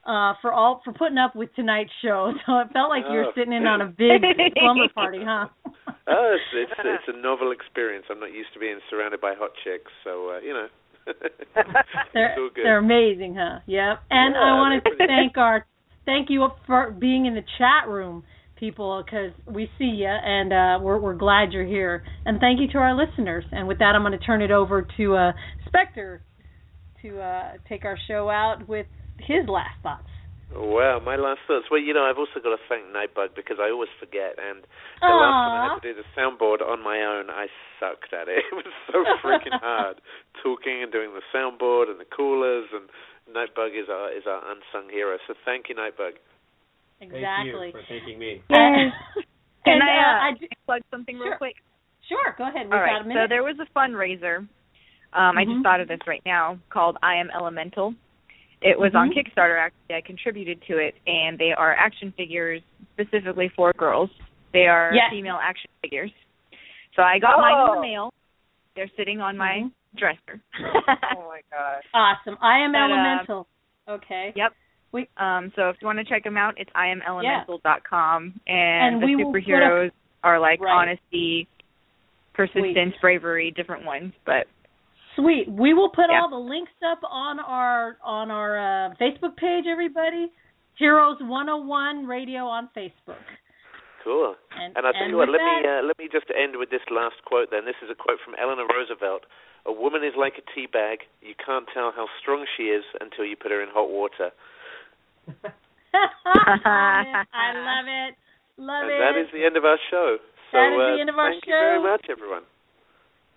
uh, for all for putting up with tonight's show. So it felt like you were Oh. sitting in on a big slumber party, huh? oh, it's, it's it's a novel experience. I'm not used to being surrounded by hot chicks, so uh, you know. They're good. they're amazing, huh? Yep. And Yeah, I want to thank our thank you for being in the chat room, people, because we see you and uh, we're we're glad you're here. And thank you to our listeners. And with that, I'm going to turn it over to uh, Spectre to uh, take our show out with his last thoughts. Well, my last thoughts. Well, you know, I've also got to thank Nightbug because I always forget. And the last time I had to do the soundboard on my own, I sucked at it. It was so freaking hard talking and doing the soundboard and the coolers. And Nightbug is our is our unsung hero. So thank you, Nightbug. Exactly. Thank you for thanking me. And, Can and, I, uh, uh, I do- plug something real Sure. quick? sure, go ahead. We've All right. got a minute. So there was a fundraiser. Um, I Mhm. just thought of this right now called I Am Elemental. It was on Mhm. Kickstarter. Actually, I contributed to it, and they are action figures specifically for girls. They are Yes. female action figures. So I got mine in Oh. the mail. They're sitting on my Mhm. dresser. Oh my gosh. awesome. I am But, uh, elemental. okay. Yep. We Um, so if you want to check them out, it's iamelemental.com, and, And the we will superheroes are like Right. honesty, persistence, bravery, different ones. But Sweet. We will put Yeah. all the links up on our on our uh, Facebook page. Everybody, Heroes 101 Radio on Facebook. Cool. And, And I tell and you what, with let me uh, let me just end with this last quote. Then this is a quote from Eleanor Roosevelt. A woman is like a tea bag. You can't tell how strong she is until you put her in hot water. I love it. Love and it. that is the end of our show. So That is uh, the end of our show. thank you very much, everyone.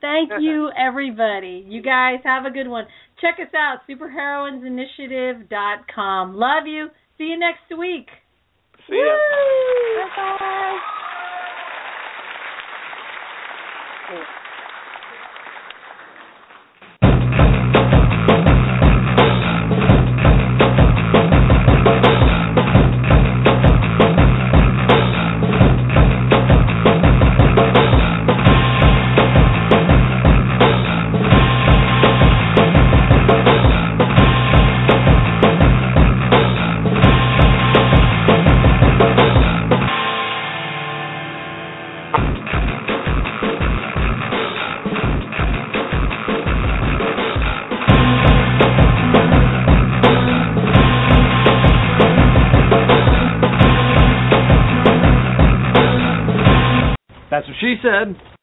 Thank you, everybody. You guys have a good one. Check us out, superheroinesinitiative.com. Love you. See you next week. See ya. Bye-bye. She said.